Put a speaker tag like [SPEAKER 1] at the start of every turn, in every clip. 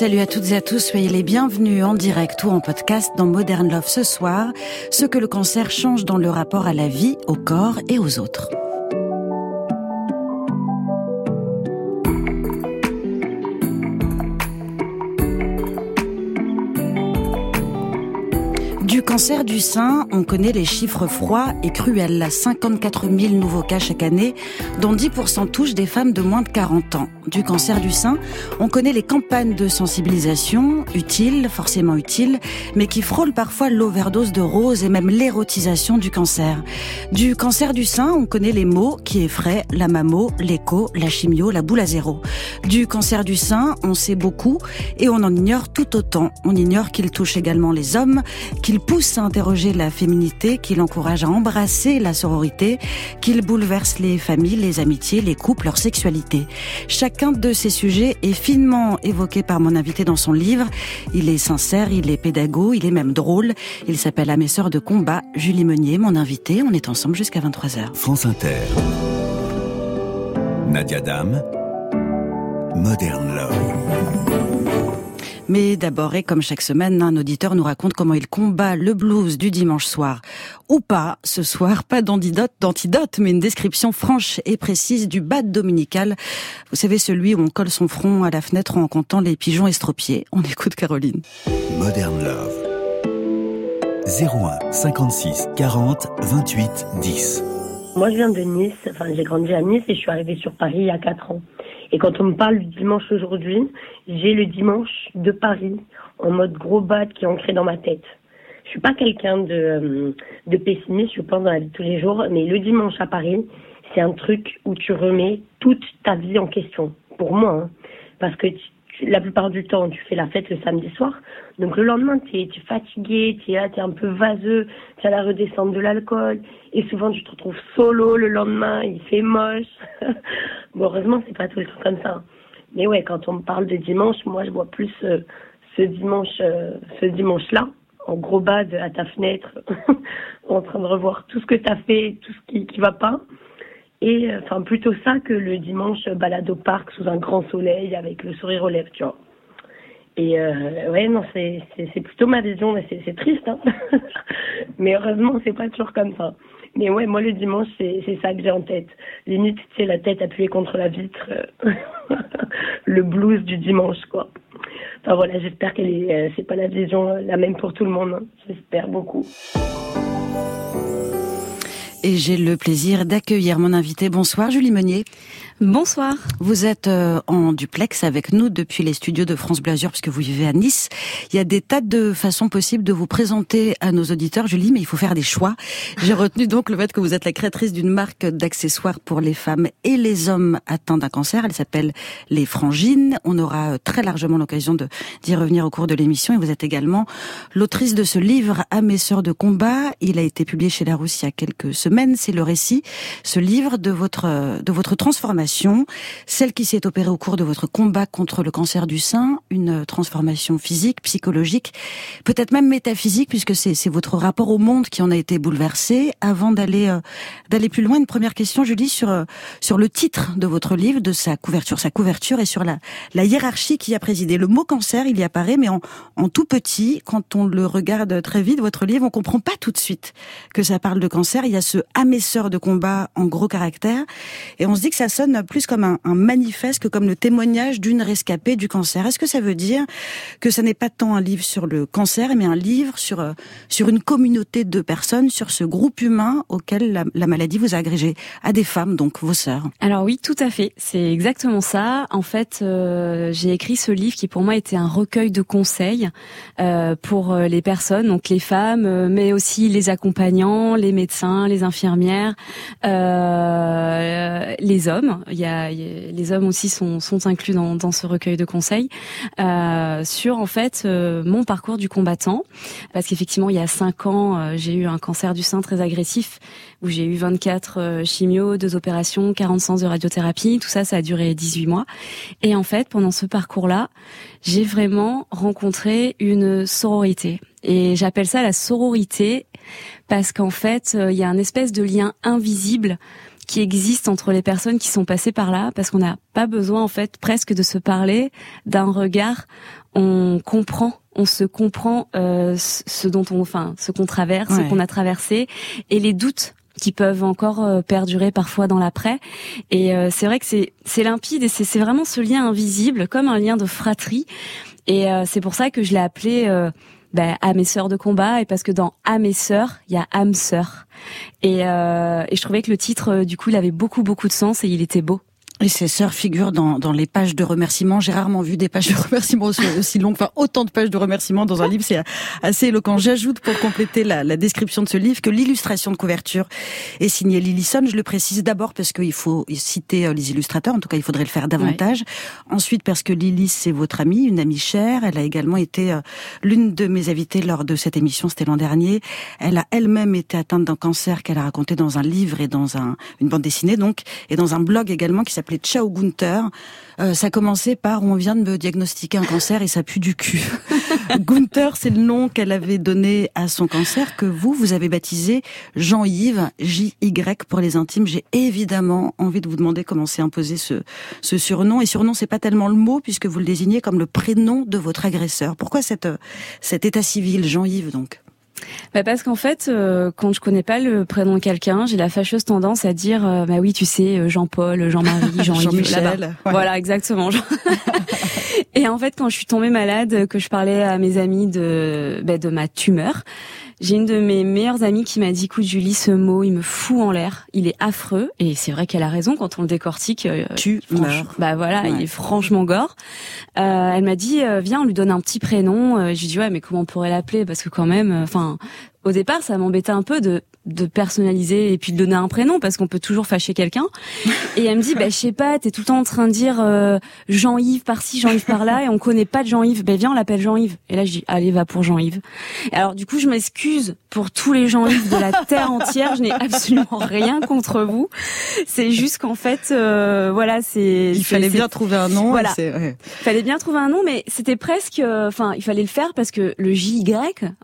[SPEAKER 1] Salut à toutes et à tous, soyez les bienvenus en direct ou en podcast dans Modern Love ce soir, ce que le cancer change dans le rapport à la vie, au corps et aux autres. Cancer du sein, on connaît les chiffres froids et cruels. 54 000 nouveaux cas chaque année, dont 10% touchent des femmes de moins de 40 ans. Du cancer du sein, on connaît les campagnes de sensibilisation, utiles, forcément utiles, mais qui frôlent parfois l'overdose de roses et même l'érotisation du cancer. Du cancer du sein, on connaît les mots qui effraient la mammo, l'écho, la chimio, la boule à zéro. Du cancer du sein, on sait beaucoup et on en ignore tout autant. On ignore qu'il touche également les hommes, qu'il pousse interroger la féminité, qu'il encourage à embrasser la sororité, qu'il bouleverse les familles, les amitiés, les couples, leur sexualité. Chacun de ces sujets est finement évoqué par mon invité dans son livre. Il est sincère, il est pédago, il est même drôle. Il s'appelle À mes sœurs de combat, Julie Meunier, mon invité. On est ensemble jusqu'à 23h.
[SPEAKER 2] France Inter. Nadia Dame. Modern Love.
[SPEAKER 1] Mais d'abord, et comme chaque semaine, un auditeur nous raconte comment il combat le blues du dimanche soir. Ou pas, ce soir, pas d'antidote, d'antidote, mais une description franche et précise du bad dominical. Vous savez, celui où on colle son front à la fenêtre en comptant les pigeons estropiés. On écoute Caroline.
[SPEAKER 2] Modern Love. 01 56 40 28 10.
[SPEAKER 3] Moi, je viens de Nice. Enfin, j'ai grandi à Nice et je suis arrivée sur Paris il y a 4 ans. Et quand on me parle du dimanche aujourd'hui, j'ai le dimanche de Paris en mode gros bad qui est ancré dans ma tête. Je suis pas quelqu'un de, euh, de pessimiste, je pense dans la vie de tous les jours, mais le dimanche à Paris, c'est un truc où tu remets toute ta vie en question. Pour moi, hein. parce que la plupart du temps, tu fais la fête le samedi soir. Donc le lendemain, tu es, fatigué, tu es, es un peu vaseux, tu as la redescente de l'alcool. Et souvent, tu te retrouves solo le lendemain, il fait moche. bon, heureusement, c'est pas tout le temps comme ça. Mais ouais, quand on me parle de dimanche, moi, je vois plus euh, ce dimanche, euh, ce dimanche-là, en gros bad à ta fenêtre, en train de revoir tout ce que tu as fait, tout ce qui, qui va pas. Et euh, enfin plutôt ça que le dimanche balade au parc sous un grand soleil avec le sourire aux lèvres, tu vois. Et euh, ouais, non, c'est, plutôt ma vision, mais c'est, c'est triste, hein. mais heureusement, c'est pas toujours comme ça. Mais ouais, moi, le dimanche, c'est, ça que j'ai en tête. Limite, c'est la tête appuyée contre la vitre. le blues du dimanche, quoi. Enfin voilà, j'espère que est, euh, c'est pas la vision la même pour tout le monde. Hein. J'espère beaucoup.
[SPEAKER 1] Et j'ai le plaisir d'accueillir mon invité. Bonsoir Julie Meunier.
[SPEAKER 4] Bonsoir.
[SPEAKER 1] Vous êtes euh, en duplex avec nous depuis les studios de France Blasure puisque vous vivez à Nice. Il y a des tas de façons possibles de vous présenter à nos auditeurs, Julie, mais il faut faire des choix. J'ai retenu donc le fait que vous êtes la créatrice d'une marque d'accessoires pour les femmes et les hommes atteints d'un cancer. Elle s'appelle Les Frangines. On aura euh, très largement l'occasion d'y revenir au cours de l'émission. Et vous êtes également l'autrice de ce livre À mes sœurs de combat. Il a été publié chez Larousse il y a quelques semaines. C'est le récit, ce livre de votre euh, de votre transformation celle qui s'est opérée au cours de votre combat contre le cancer du sein, une transformation physique, psychologique, peut-être même métaphysique, puisque c'est votre rapport au monde qui en a été bouleversé. Avant d'aller euh, d'aller plus loin, une première question, Julie, sur euh, sur le titre de votre livre, de sa couverture, sa couverture et sur la la hiérarchie qui a présidé. Le mot cancer, il y apparaît, mais en, tout petit, quand on le regarde très vite, votre livre, on comprend pas tout de suite que ça parle de cancer. Il y a ce amesseur de combat en gros caractère, et on se dit que ça sonne plus comme un, manifeste que comme le témoignage d'une rescapée du cancer. Est-ce que ça veut dire que ça n'est pas tant un livre sur le cancer, mais un livre sur euh, sur une communauté de personnes, sur ce groupe humain auquel la, maladie vous a agrégé, à des femmes, donc vos sœurs
[SPEAKER 4] Alors oui, tout à fait. C'est exactement ça. En fait, euh, j'ai écrit ce livre qui pour moi était un recueil de conseils euh, pour les personnes, donc les femmes, mais aussi les accompagnants, les médecins, les infirmières, les hommes il y a, les hommes aussi sont, sont inclus dans, dans ce recueil de conseils euh, sur en fait euh, mon parcours du combattant, parce qu'effectivement il y a cinq ans euh, j'ai eu un cancer du sein très agressif où j'ai eu 24 euh, chimio, deux opérations, 40 séances de radiothérapie, tout ça ça a duré 18 mois. Et en fait pendant ce parcours-là j'ai vraiment rencontré une sororité. Et j'appelle ça la sororité parce qu'en fait il y a un espèce de lien invisible qui existe entre les personnes qui sont passées par là, parce qu'on n'a pas besoin en fait presque de se parler d'un regard. On comprend on se comprend euh, ce dont on, enfin, ce qu'on traverse, ce qu'on a traversé, et les doutes qui peuvent encore euh, perdurer parfois dans l'après. Et euh, c'est vrai que c'est c'est limpide et c'est vraiment ce lien invisible, comme un lien de fratrie. Et c'est pour ça que je l'ai appelé ben, à mes sœurs de combat et parce que dans à mes sœurs il y a âme sœur. Et, euh, et je trouvais que le titre du coup il avait beaucoup beaucoup de sens et il était beau
[SPEAKER 1] et ces sœurs figurent dans, dans les pages de remerciements. J'ai rarement vu des pages de remerciements aussi, longues, enfin autant de pages de remerciements dans un livre, c'est assez éloquent. J'ajoute pour compléter la, la, description de ce livre que l'illustration de couverture est signée Lillison. Je le précise d'abord parce qu'il faut citer euh, les illustrateurs, en tout cas il faudrait le faire davantage. Ensuite parce que Lily c'est votre amie, une amie chère. Elle a également été euh, l'une de mes invitées lors de cette émission, c'était l'an dernier. Elle a elle-même été atteinte d'un cancer qu'elle a raconté dans un livre et dans un, une bande dessinée donc, et dans un blog également qui s'appelle s'appelait Ciao Gunther. Euh, ça commençait par on vient de me diagnostiquer un cancer et ça pue du cul. Gunther, c'est le nom qu'elle avait donné à son cancer que vous, vous avez baptisé Jean-Yves, J-Y pour les intimes. J'ai évidemment envie de vous demander comment s'est imposé ce, surnom. Et surnom, c'est pas tellement le mot puisque vous le désignez comme le prénom de votre agresseur. Pourquoi cette, cet état civil, Jean-Yves donc?
[SPEAKER 4] Bah parce qu'en fait, euh, quand je connais pas le prénom de quelqu'un, j'ai la fâcheuse tendance à dire, euh, bah oui, tu sais, euh, Jean-Paul, Jean-Marie, Jean-Yves,
[SPEAKER 1] Jean
[SPEAKER 4] Voilà, exactement. et en fait, quand je suis tombée malade, que je parlais à mes amis de, bah, de ma tumeur, j'ai une de mes meilleures amies qui m'a dit, écoute Julie, ce mot, il me fout en l'air, il est affreux. Et c'est vrai qu'elle a raison quand on le décortique.
[SPEAKER 1] Euh, tu meurs.
[SPEAKER 4] Bah voilà, il est franchement gore. Euh, elle m'a dit, euh, viens, on lui donne un petit prénom. Euh, j'ai dit ouais, mais comment on pourrait l'appeler? Parce que quand même, enfin, au départ, ça m'embêtait un peu de de personnaliser et puis de donner un prénom parce qu'on peut toujours fâcher quelqu'un. Et elle me dit, bah, je sais pas, t'es tout le temps en train de dire euh, Jean-Yves par-ci, Jean-Yves par-là, et on connaît pas de Jean-Yves. Ben viens, on l'appelle Jean-Yves. Et là, je dis, allez, va pour Jean-Yves. Alors du coup, je m'excuse pour tous les Jean-Yves de la terre entière. Je n'ai absolument rien contre vous. C'est juste qu'en fait, euh, voilà, c'est.
[SPEAKER 1] Il fallait bien trouver un nom.
[SPEAKER 4] Voilà. Il fallait bien trouver un nom, mais c'était presque, euh, enfin, il fallait le faire parce que le JY,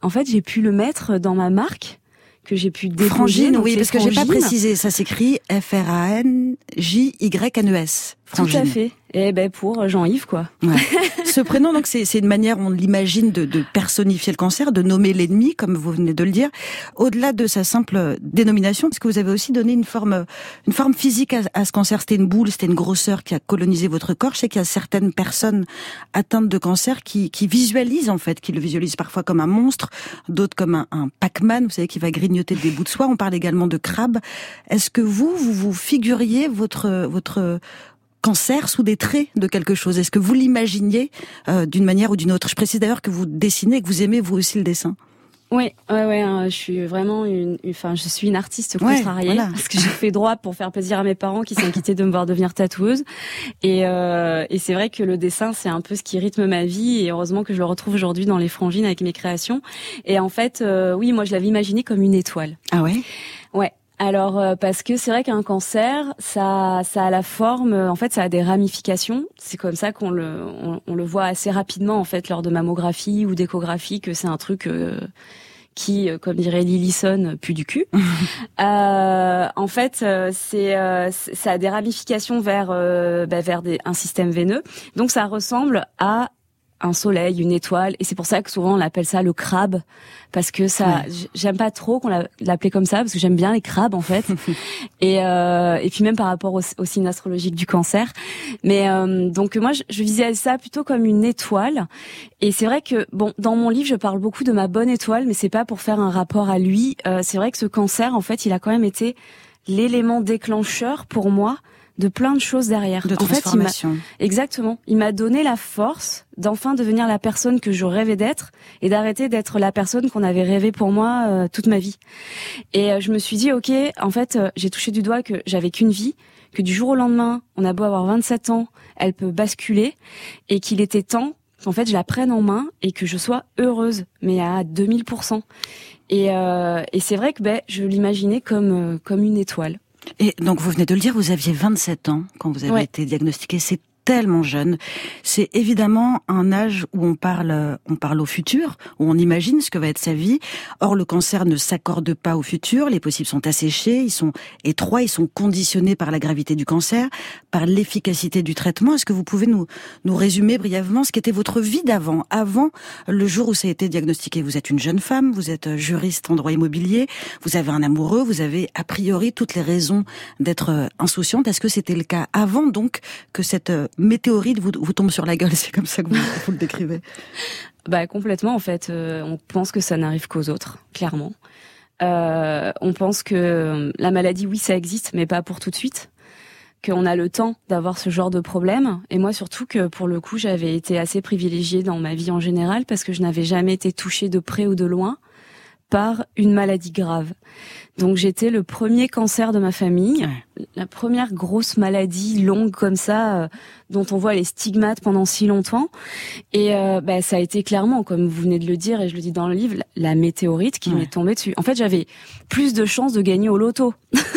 [SPEAKER 4] en fait, j'ai pu le mettre dans ma marque que j'ai pu déposer.
[SPEAKER 1] Frangine, oui, parce que j'ai pas précisé. Ça s'écrit F-R-A-N-J-Y-N-E-S.
[SPEAKER 4] Tout à fait. Et eh ben pour Jean-Yves quoi.
[SPEAKER 1] Ouais. Ce prénom donc c'est c'est une manière on l'imagine de, de personnifier le cancer, de nommer l'ennemi comme vous venez de le dire. Au-delà de sa simple dénomination, parce que vous avez aussi donné une forme une forme physique à, à ce cancer. C'était une boule, c'était une grosseur qui a colonisé votre corps. Je sais qu'il y a certaines personnes atteintes de cancer qui qui visualisent en fait, qui le visualisent parfois comme un monstre, d'autres comme un, un Pac-Man, vous savez qui va grignoter des bouts de soie. On parle également de crabe. Est-ce que vous vous vous figuriez votre votre cancer sous des traits de quelque chose Est-ce que vous l'imaginiez euh, d'une manière ou d'une autre? Je précise d'ailleurs que vous dessinez, que vous aimez vous aussi le dessin.
[SPEAKER 4] Oui, ouais, ouais, hein, je suis vraiment une, enfin, je suis une artiste contrariée parce que j'ai fait droit pour faire plaisir à mes parents qui s'inquiétaient de me voir devenir tatoueuse. Et, euh, et c'est vrai que le dessin, c'est un peu ce qui rythme ma vie. Et heureusement que je le retrouve aujourd'hui dans les frangines avec mes créations. Et en fait, euh, oui, moi, je l'avais imaginé comme une étoile.
[SPEAKER 1] Ah ouais?
[SPEAKER 4] Ouais, alors euh, parce que c'est vrai qu'un cancer, ça, ça a la forme, euh, en fait, ça a des ramifications. C'est comme ça qu'on le, on, le voit assez rapidement en fait lors de mammographie ou d'échographie que c'est un truc euh, qui, comme dirait Lillison, pue du cul. en fait, c'est, ça a des ramifications vers, bah, vers des, un système veineux. Donc ça ressemble à un soleil, une étoile, et c'est pour ça que souvent on appelle ça le crabe, parce que ça, j'aime pas trop qu'on l'appelait comme ça, parce que j'aime bien les crabes en fait, et euh, et puis même par rapport au, signe astrologique du cancer, mais euh, donc moi je, je visais ça plutôt comme une étoile, et c'est vrai que bon dans mon livre je parle beaucoup de ma bonne étoile, mais c'est pas pour faire un rapport à lui, euh, c'est vrai que ce cancer en fait il a quand même été l'élément déclencheur pour moi de plein de choses derrière.
[SPEAKER 1] De transformation.
[SPEAKER 4] En fait, exactement. Il m'a donné la force d'enfin devenir la personne que je rêvais d'être et d'arrêter d'être la personne qu'on avait rêvé pour moi euh, toute ma vie. Et euh, je me suis dit, ok, en fait, euh, j'ai touché du doigt que j'avais qu'une vie, que du jour au lendemain, on a beau avoir 27 ans, elle peut basculer et qu'il était temps qu'en fait je la prenne en main et que je sois heureuse, mais à 2000%. Et, et c'est vrai que ben, je l'imaginais comme, comme une étoile.
[SPEAKER 1] Et donc vous venez de le dire, vous aviez 27 ans quand vous avez été diagnostiqué. C'est tellement jeune. C'est évidemment un âge où on parle, on parle au futur, où on imagine ce que va être sa vie. Or, le cancer ne s'accorde pas au futur. Les possibles sont asséchés, ils sont étroits, ils sont conditionnés par la gravité du cancer, par l'efficacité du traitement. Est-ce que vous pouvez nous, nous résumer brièvement ce qu'était votre vie d'avant, avant le jour où ça a été diagnostiqué? Vous êtes une jeune femme, vous êtes juriste en droit immobilier, vous avez un amoureux, vous avez a priori toutes les raisons d'être insouciante. Est-ce que c'était le cas avant donc que cette météorite vous, vous tombe sur la gueule C'est comme ça que vous, vous le décrivez
[SPEAKER 4] Bah complètement en fait. Euh, on pense que ça n'arrive qu'aux autres, clairement. Euh, on pense que euh, la maladie, oui, ça existe, mais pas pour tout de suite. Qu'on a le temps d'avoir ce genre de problème. Et moi, surtout que pour le coup, j'avais été assez privilégiée dans ma vie en général parce que je n'avais jamais été touchée de près ou de loin par une maladie grave. Donc j'étais le premier cancer de ma famille, la première grosse maladie longue comme ça, euh, dont on voit les stigmates pendant si longtemps. Et euh, bah, ça a été clairement, comme vous venez de le dire et je le dis dans le livre, la, météorite qui m'est tombée dessus. En fait, j'avais plus de chances de gagner au loto.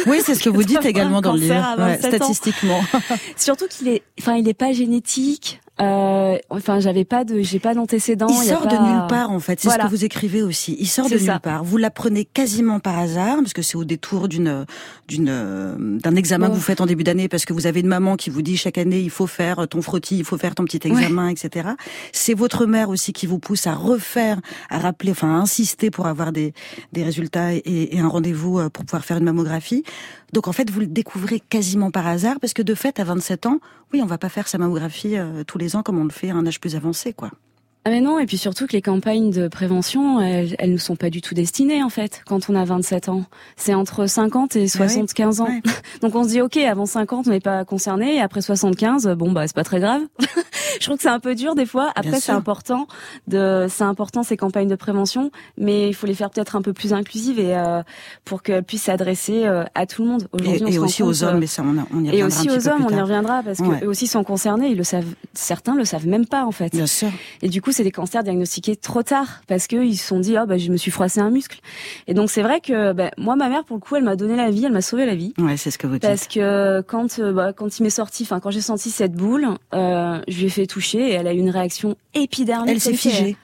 [SPEAKER 1] Oui, c'est ce que vous dites également dans le livre, statistiquement.
[SPEAKER 4] Surtout qu'il est, enfin, il n'est pas génétique. Euh, enfin, j'avais pas de, j'ai pas d'antécédents.
[SPEAKER 1] Il sort de nulle part en fait. C'est ce que vous écrivez aussi. Il sort de nulle part. Vous l'apprenez quasiment par hasard parce que c'est au détour d'une, d'une, d'un examen que vous faites en début d'année parce que vous avez une maman qui vous dit chaque année il faut faire ton frottis, il faut faire ton petit examen, etc. C'est votre mère aussi qui vous pousse à refaire, à rappeler, enfin à insister pour avoir des, des résultats et, et un rendez-vous euh, pour pouvoir faire une mammographie. Donc en fait, vous le découvrez quasiment par hasard parce que de fait, à 27 ans, oui, on va pas faire sa mammographie euh, tous les ans comme on le fait à un âge plus avancé, quoi.
[SPEAKER 4] Ah mais non, et puis surtout que les campagnes de prévention, elles, elles ne sont pas du tout destinées en fait quand on a 27 ans. C'est entre 50 et 75 ans. Donc on se dit ok, avant 50 on n'est pas concerné, et après 75, bon bah c'est pas très grave. Je trouve que c'est un peu dur des fois. Après c'est important de, c'est important ces campagnes de prévention, mais il faut les faire peut-être un peu plus inclusives et euh, pour qu'elles puissent s'adresser euh, à tout le monde.
[SPEAKER 1] Aujourd'hui, et, et aussi aux hommes, mais ça on, on y reviendra.
[SPEAKER 4] Et aussi aux hommes,
[SPEAKER 1] on
[SPEAKER 4] y reviendra parce que eux aussi sont concernés. Ils le savent, certains le savent même pas en fait.
[SPEAKER 1] Bien sûr.
[SPEAKER 4] Et du coup c'est des cancers diagnostiqués trop tard parce qu'ils se sont dit oh bah je me suis froissé un muscle. Et donc c'est vrai que bah, moi ma mère pour le coup elle m'a donné la vie, elle m'a sauvé la vie.
[SPEAKER 1] Ouais, c'est ce que vous dites.
[SPEAKER 4] Parce que quand euh, bah, quand il m'est sorti, enfin quand j'ai senti cette boule, euh, je lui ai fait toucher et elle a eu une réaction épidermique.
[SPEAKER 1] Elle s'est figée.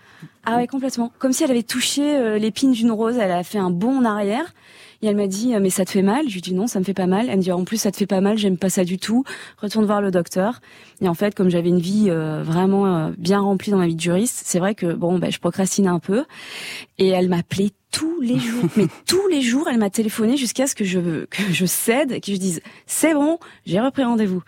[SPEAKER 4] Ah ouais complètement. Comme si elle avait touché euh, l'épine d'une rose, elle a fait un bond en arrière. Et elle m'a dit mais ça te fait mal? Je lui dis non, ça me fait pas mal. Elle me dit en plus ça te fait pas mal, j'aime pas ça du tout. Retourne voir le docteur. Et en fait, comme j'avais une vie euh, vraiment euh, bien remplie dans ma vie de juriste, c'est vrai que bon, ben, je procrastinais un peu. Et elle m'appelait tous les jours, mais tous les jours, elle m'a téléphoné jusqu'à ce que je que je cède, que je dise c'est bon, j'ai repris rendez-vous.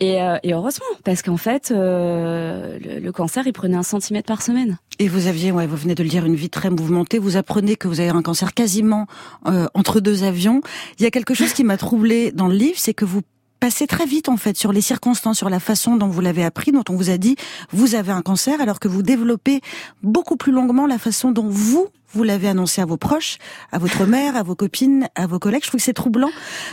[SPEAKER 4] Et, euh, et, heureusement, parce qu'en fait, euh, le, le, cancer, il prenait un centimètre par semaine.
[SPEAKER 1] Et vous aviez, ouais, vous venez de le dire, une vie très mouvementée. Vous apprenez que vous avez un cancer quasiment euh, entre deux avions. Il y a quelque chose qui m'a troublé dans le livre, c'est que vous passez très vite en fait sur les circonstances, sur la façon dont vous l'avez appris, dont on vous a dit vous avez un cancer, alors que vous développez beaucoup plus longuement la façon dont vous vous l'avez annoncé à vos proches, à votre mère, à vos copines, à vos collègues. Je trouve que c'est troublant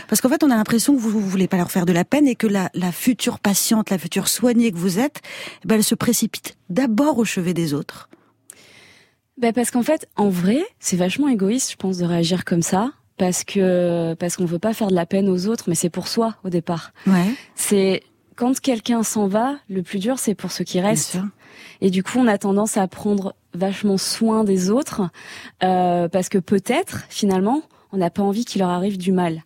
[SPEAKER 1] parce qu'en fait, on a l'impression que vous, vous voulez pas leur faire de la peine et que la, la future patiente, la future soignée que vous êtes, eh ben, elle se précipite d'abord au chevet des autres.
[SPEAKER 4] Ben parce qu'en fait, en vrai, c'est vachement égoïste, je pense, de réagir comme ça parce que parce qu'on veut pas faire de la peine aux autres, mais c'est pour soi au départ.
[SPEAKER 1] Ouais.
[SPEAKER 4] C'est quand quelqu'un s'en va, le plus dur c'est pour ceux qui restent. Et du coup, on a tendance à prendre vachement soin des autres euh, parce que peut-être finalement, on n'a pas envie qu'il leur arrive du mal.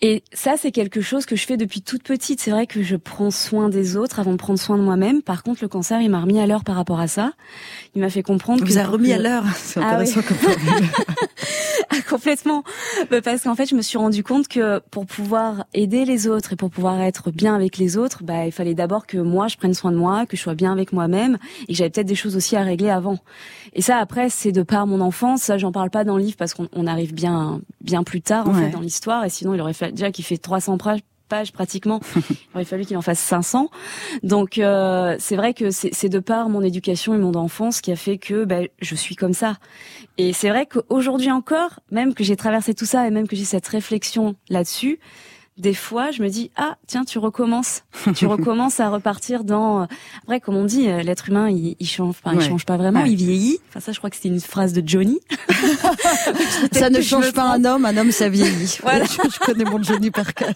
[SPEAKER 4] Et ça, c'est quelque chose que je fais depuis toute petite. C'est vrai que je prends soin des autres avant de prendre soin de moi-même. Par contre, le cancer, il m'a remis à l'heure par rapport à ça. Il m'a fait comprendre.
[SPEAKER 1] Vous
[SPEAKER 4] que
[SPEAKER 1] a remis à l'heure. C'est intéressant ah oui.
[SPEAKER 4] comme Complètement. Bah, parce qu'en fait, je me suis rendu compte que pour pouvoir aider les autres et pour pouvoir être bien avec les autres, bah, il fallait d'abord que moi, je prenne soin de moi, que je sois bien avec moi-même et que j'avais peut-être des choses aussi à régler avant. Et ça, après, c'est de par mon enfance. Ça, j'en parle pas dans le livre parce qu'on arrive bien, bien plus tard, en
[SPEAKER 1] Ouais.
[SPEAKER 4] fait, dans l'histoire. Et sinon, il aurait fait, déjà qu'il fait 300 pages pages pratiquement. Il aurait fallu qu'il en fasse 500. Donc euh, c'est vrai que c'est de par mon éducation et mon enfance qui a fait que ben, je suis comme ça. Et c'est vrai qu'aujourd'hui encore, même que j'ai traversé tout ça et même que j'ai cette réflexion là-dessus, des fois, je me dis ah tiens, tu recommences, tu recommences à repartir dans. Après, comme on dit, euh, l'être humain, il, il change, pas, il change pas vraiment, il vieillit. Enfin ça, je crois que c'était une phrase de Johnny.
[SPEAKER 1] ça ne change pas un homme, un homme ça vieillit. Voilà. je, connais mon Johnny par cœur.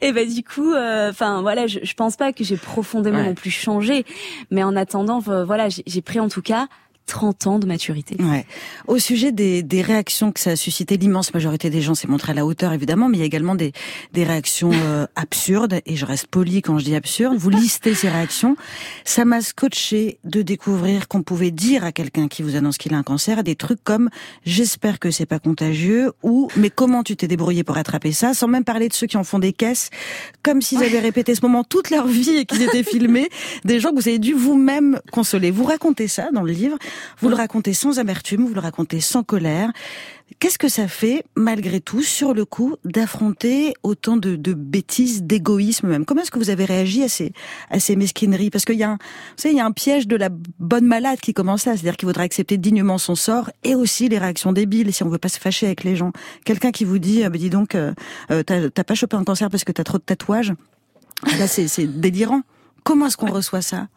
[SPEAKER 4] Et ben du coup, euh, enfin voilà, je, je pense pas que j'ai profondément non plus changé, mais en attendant, voilà, j'ai pris en tout cas 30 ans de maturité.
[SPEAKER 1] Ouais. Au sujet des, des réactions que ça a suscité, l'immense majorité des gens s'est montré à la hauteur évidemment, mais il y a également des, des réactions euh, absurdes, et je reste poli quand je dis absurde. Vous listez ces réactions. Ça m'a scotché de découvrir qu'on pouvait dire à quelqu'un qui vous annonce qu'il a un cancer des trucs comme « j'espère que c'est pas contagieux » ou « mais comment tu t'es débrouillé pour attraper ça ?» sans même parler de ceux qui en font des caisses, comme s'ils avaient répété ce moment toute leur vie et qu'ils étaient filmés, des gens que vous avez dû vous-même consoler. Vous racontez ça dans le livre vous le racontez sans amertume, vous le racontez sans colère. Qu'est-ce que ça fait, malgré tout, sur le coup, d'affronter autant de, de bêtises, d'égoïsme même? Comment est-ce que vous avez réagi à ces, à ces mesquineries? Parce qu'il y a un, vous savez, il y a un piège de la bonne malade qui commence là, c'est-à-dire qu'il faudra accepter dignement son sort et aussi les réactions débiles si on veut pas se fâcher avec les gens. Quelqu'un qui vous dit, ah, dis donc, euh, euh t'as pas chopé un cancer parce que t'as trop de tatouages? Là, c'est délirant. Comment est-ce qu'on reçoit ça?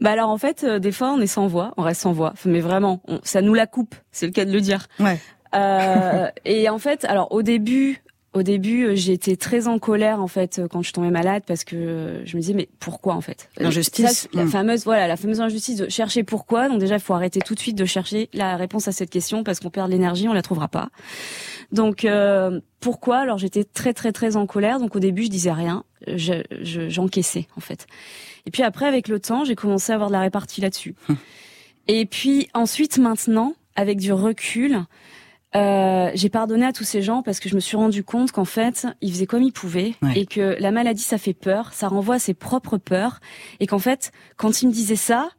[SPEAKER 4] Bah alors en fait, euh, des fois on est sans voix, on reste sans voix. Mais vraiment, ça nous la coupe, c'est le cas de le dire.
[SPEAKER 1] Ouais.
[SPEAKER 4] Euh, et en fait, alors au début, au début, euh, j'étais très en colère en fait quand je tombais malade parce que je me disais mais pourquoi en fait?
[SPEAKER 1] L'injustice.
[SPEAKER 4] La hmm. fameuse voilà la fameuse injustice de chercher pourquoi. Donc déjà il faut arrêter tout de suite de chercher la réponse à cette question parce qu'on perd l'énergie, on la trouvera pas. Donc euh, pourquoi? Alors j'étais très très très en colère. Donc au début je disais rien, j'encaissais je, en fait. Et puis après, avec le temps, j'ai commencé à avoir de la répartie là-dessus. Hum. Et puis ensuite, maintenant, avec du recul, euh, j'ai pardonné à tous ces gens parce que je me suis rendu compte qu'en fait, ils faisaient comme ils pouvaient et que la maladie, ça fait peur, ça renvoie à ses propres peurs et qu'en fait, quand ils me disaient ça,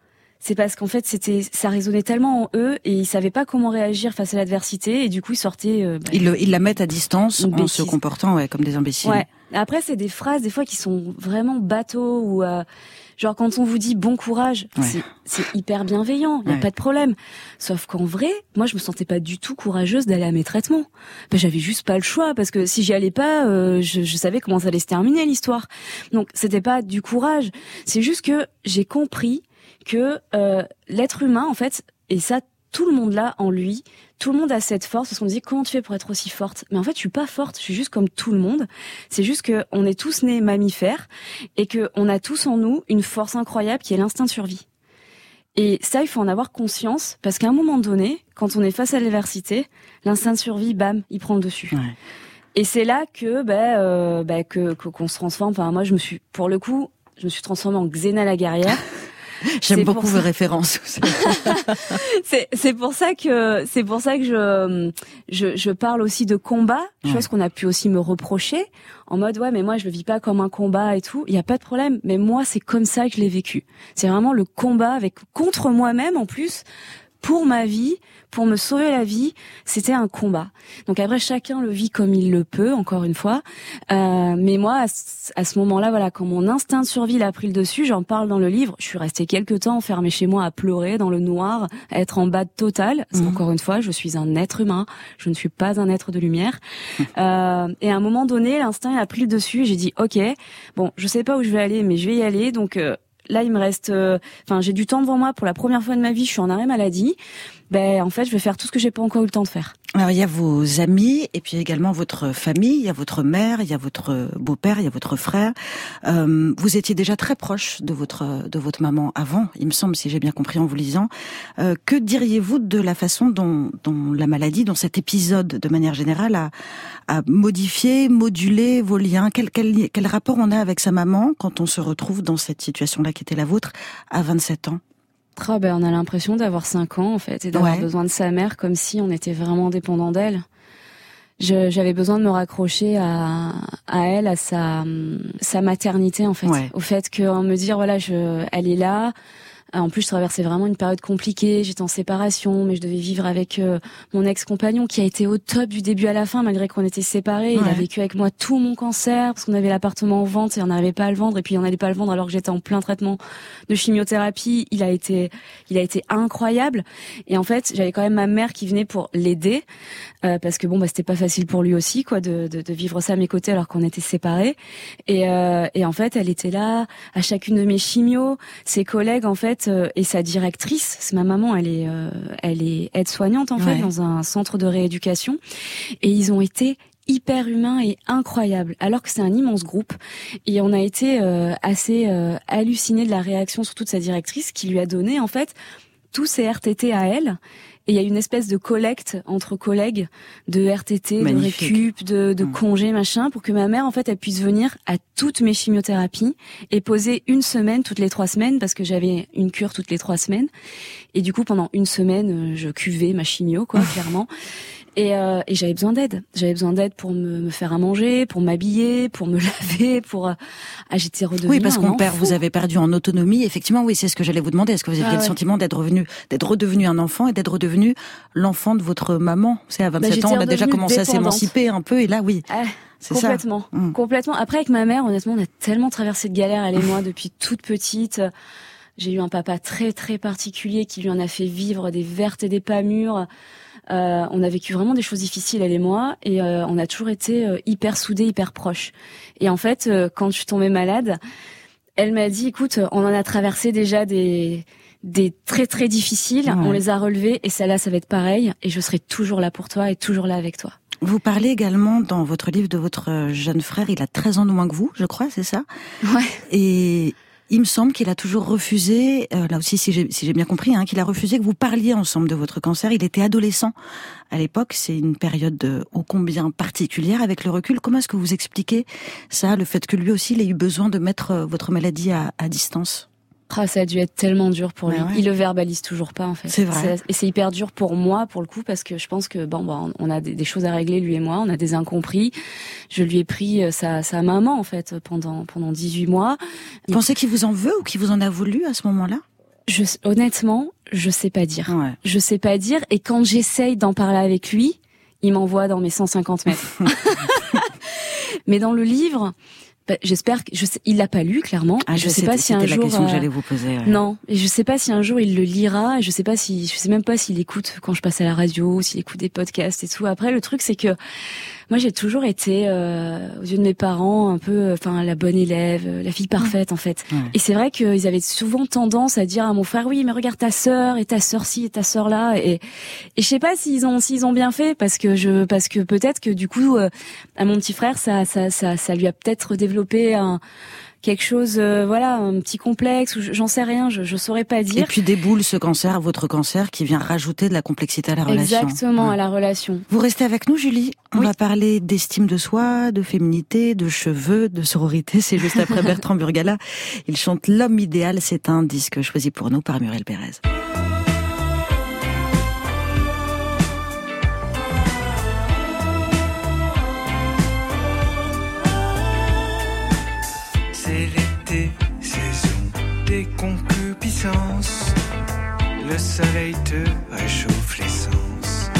[SPEAKER 4] c'est parce qu'en fait c'était ça résonnait tellement en eux et ils savaient pas comment réagir face à l'adversité et du coup ils sortaient euh,
[SPEAKER 1] bah, ils, la mettent à distance en se comportant ouais, comme des imbéciles.
[SPEAKER 4] Ouais. Après c'est des phrases des fois qui sont vraiment bateaux ou euh, genre quand on vous dit bon courage, c'est hyper bienveillant, il y a pas de problème. Sauf qu'en vrai, moi je me sentais pas du tout courageuse d'aller à mes traitements. Ben, j'avais juste pas le choix parce que si j'y allais pas, euh, je, je savais comment ça allait se terminer l'histoire. Donc c'était pas du courage, c'est juste que j'ai compris que euh, l'être humain, en fait, et ça, tout le monde l'a en lui, tout le monde a cette force, parce qu'on dit comment tu fais pour être aussi forte? Mais en fait, je suis pas forte, je suis juste comme tout le monde. C'est juste que on est tous nés mammifères et que on a tous en nous une force incroyable qui est l'instinct de survie. Et ça, il faut en avoir conscience, parce qu'à un moment donné, quand on est face à l'adversité, l'instinct de survie, bam, il prend le dessus. Ouais. Et c'est là que, ben, euh, ben, que qu'on se transforme. Enfin, moi, je me suis, pour le coup, je me suis transformée en Xena la guerrière.
[SPEAKER 1] J'aime beaucoup vos références.
[SPEAKER 4] c'est pour ça que c'est pour ça que je, je, je parle aussi de combat, chose qu'on a pu aussi me reprocher en mode ouais mais moi je le vis pas comme un combat et tout. Il y a pas de problème, mais moi c'est comme ça que je l'ai vécu. C'est vraiment le combat avec contre moi-même en plus pour ma vie, pour me sauver la vie, c'était un combat. Donc après, chacun le vit comme il le peut, encore une fois. Euh, mais moi, à, ce moment-là, voilà, quand mon instinct de survie l'a pris le dessus, j'en parle dans le livre. Je suis restée quelques temps enfermée chez moi à pleurer dans le noir, à être en bas total. Mmh. Encore une fois, je suis un être humain, je ne suis pas un être de lumière. euh, et à un moment donné, l'instinct a pris le dessus. J'ai dit, ok, bon, je sais pas où je vais aller, mais je vais y aller. Donc euh, là, il me reste, euh, enfin, j'ai du temps devant moi pour la première fois de ma vie. Je suis en arrêt maladie. Ben, en fait, je vais faire tout ce que j'ai pas encore eu le temps de faire.
[SPEAKER 1] Alors, il y a vos amis et puis également votre famille. Il y a votre mère, il y a votre beau-père, il y a votre frère. Euh, vous étiez déjà très proche de votre de votre maman avant, il me semble, si j'ai bien compris en vous lisant. Euh, que diriez-vous de la façon dont, dont la maladie, dont cet épisode, de manière générale, a, a modifié, modulé vos liens? Quel, quel, quel rapport on a avec sa maman quand on se retrouve dans cette situation-là qui était la vôtre à 27 ans?
[SPEAKER 4] Oh, ben, on a l'impression d'avoir 5 ans en fait et d'avoir besoin de sa mère comme si on était vraiment dépendant d'elle. J'avais besoin de me raccrocher à, à elle, à sa, sa maternité en fait, au fait que me dire voilà, je, elle est là, En plus, je traversais vraiment une période compliquée. J'étais en séparation, mais je devais vivre avec euh, mon ex-compagnon qui a été au top du début à la fin, malgré qu'on était séparés. Il a vécu avec moi tout mon cancer parce qu'on avait l'appartement en vente et on n'arrivait pas à le vendre. Et puis on n'allait pas le vendre alors que j'étais en plein traitement de chimiothérapie. Il a été, il a été incroyable. Et en fait, j'avais quand même ma mère qui venait pour l'aider euh, parce que bon, bah c'était pas facile pour lui aussi, quoi, de, de, de vivre ça à mes côtés alors qu'on était séparés. Et, euh, et en fait, elle était là à chacune de mes chimios. Ses collègues, en fait euh, et sa directrice, c'est ma maman, elle est, euh, elle est aide-soignante en fait dans un centre de rééducation, et ils ont été hyper humains et incroyables, alors que c'est un immense groupe. Et on a été euh, assez euh, hallucinés de la réaction, surtout de sa directrice, qui lui a donné en fait tous ses RTT à elle et il y a une espèce de collecte entre collègues de RTT, de récup, de, de mmh. congés, machin, pour que ma mère, en fait, elle puisse venir à toutes mes chimiothérapies et poser une semaine toutes les trois semaines parce que j'avais une cure toutes les trois semaines. Et du coup, pendant une semaine, je cuvais ma chimio, quoi, clairement. Et, euh, et j'avais besoin d'aide. J'avais besoin d'aide pour me, me, faire à manger, pour m'habiller, pour me laver, pour. Euh, ah, j'étais redevenue.
[SPEAKER 1] Oui, parce qu'on perd. Vous avez perdu en autonomie. Effectivement, oui, c'est ce que j'allais vous demander. Est-ce que vous aviez ah le sentiment d'être revenu, d'être redevenu un enfant et d'être redevenu l'enfant de votre maman? C'est à 27 bah, ans, on a déjà commencé à s'émanciper un peu, et là, oui.
[SPEAKER 4] Ah, complètement, ça. Mmh. complètement. Après, avec ma mère, honnêtement, on a tellement traversé de galères, elle et moi, depuis toute petite. J'ai eu un papa très très particulier qui lui en a fait vivre des vertes et des pas mûres. Euh, on a vécu vraiment des choses difficiles, elle et moi, et euh, on a toujours été euh, hyper soudés, hyper proches. Et en fait, quand je suis tombée malade, elle m'a dit, écoute, on en a traversé déjà des des très très difficiles, on les a relevés, et celle-là, ça va être pareil, et je serai toujours là pour toi et toujours là avec toi.
[SPEAKER 1] Vous parlez également dans votre livre de votre jeune frère, il a 13 ans de moins que vous, je crois, c'est ça?
[SPEAKER 4] Ouais.
[SPEAKER 1] Et il me semble qu'il a toujours refusé, euh, là aussi si j'ai bien compris, hein, qu'il a refusé que vous parliez ensemble de votre cancer. Il était adolescent à l'époque, c'est une période ô combien particulière avec le recul. Comment est-ce que vous expliquez ça, le fait que lui aussi il ait eu besoin de mettre euh, votre maladie à distance?
[SPEAKER 4] Ah, ça a dû être tellement dur pour lui. Il le verbalise toujours pas en fait.
[SPEAKER 1] C'est vrai.
[SPEAKER 4] Et c'est hyper dur pour moi pour le coup parce que je pense que bon, bon on a des, choses à régler lui et moi, on a des incompris. Je lui ai pris euh, sa, sa maman en fait pendant pendant 18 mois.
[SPEAKER 1] Vous pensez qu'il vous en veut ou qu'il vous en a voulu à ce moment-là?
[SPEAKER 4] Je, honnêtement, je sais pas dire. Ouais. Je sais pas dire. Et quand j'essaye d'en parler avec lui, il m'envoie dans mes 150 mètres. Mais dans le livre, bah, j'espère que je sais, il l'a pas lu clairement.
[SPEAKER 1] Ah, je, sais, pas si un jour. la question que j'allais vous poser.
[SPEAKER 4] Non, et je sais pas si un jour il le lira. Je sais pas si, je sais même pas s'il écoute quand je passe à la radio, s'il écoute des podcasts et tout. Après, le truc c'est que moi, j'ai toujours été, euh, aux yeux de mes parents, un peu, enfin, la bonne élève, la fille parfaite, en fait. Et c'est vrai qu'ils avaient souvent tendance à dire à mon frère, oui, mais regarde ta sœur et ta sœur ci et ta sœur là. Et, et je sais pas s'ils ont, s'ils ont bien fait, parce que je, parce que peut-être que du coup, euh, à mon petit frère, ça, ça, ça, ça lui a peut-être développé un quelque chose, euh, voilà, un petit complexe, ou j'en sais rien, je, je saurais pas dire.
[SPEAKER 1] Et puis déboule ce cancer, votre cancer, qui vient rajouter de la complexité à la relation.
[SPEAKER 4] Exactement, à la relation.
[SPEAKER 1] Vous restez avec nous, Julie On va parler d'estime de soi, de féminité, de cheveux, de sororité. C'est juste après Bertrand Burgala. Il chante L'homme idéal. C'est un disque choisi pour nous par Muriel Pérez.
[SPEAKER 5] Le soleil te réchauffe l'essence.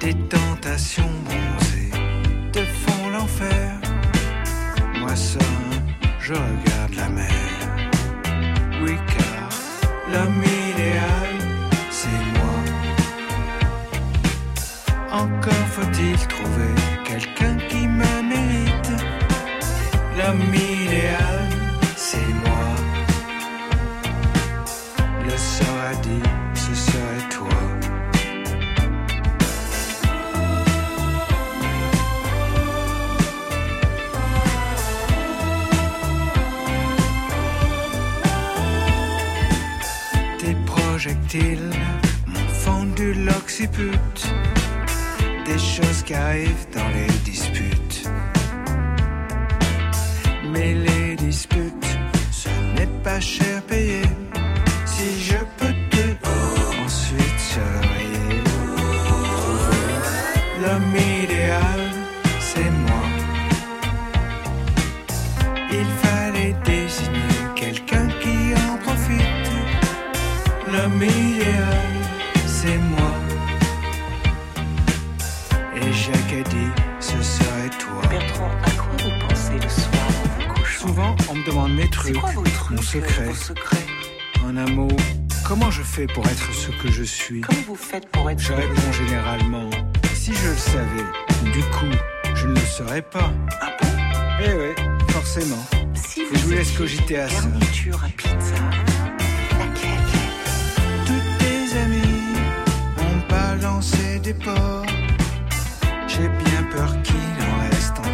[SPEAKER 5] Des tentations bronzées te font l'enfer. Moi seul, je regarde la mer. Oui, car l'homme idéal, c'est moi. Encore faut-il trouver quelqu'un qui me mérite. L'homme projectiles m'ont fendu l'occiput. Des choses qui arrivent dans les disputes. Mais les disputes, ce n'est pas cher secret. En un mot, comment je fais pour être ce que je suis?
[SPEAKER 6] Comment vous faites pour être
[SPEAKER 5] Je réponds généralement, si je le savais, du coup, je ne le saurais pas.
[SPEAKER 6] Ah bon?
[SPEAKER 5] Eh ouais, forcément.
[SPEAKER 6] Si
[SPEAKER 5] je vous laisse cogiter à ça.
[SPEAKER 6] Garniture à pizza. Laquelle?
[SPEAKER 5] Toutes tes amies ont balancé des porcs. J'ai bien peur qu'il en reste encore.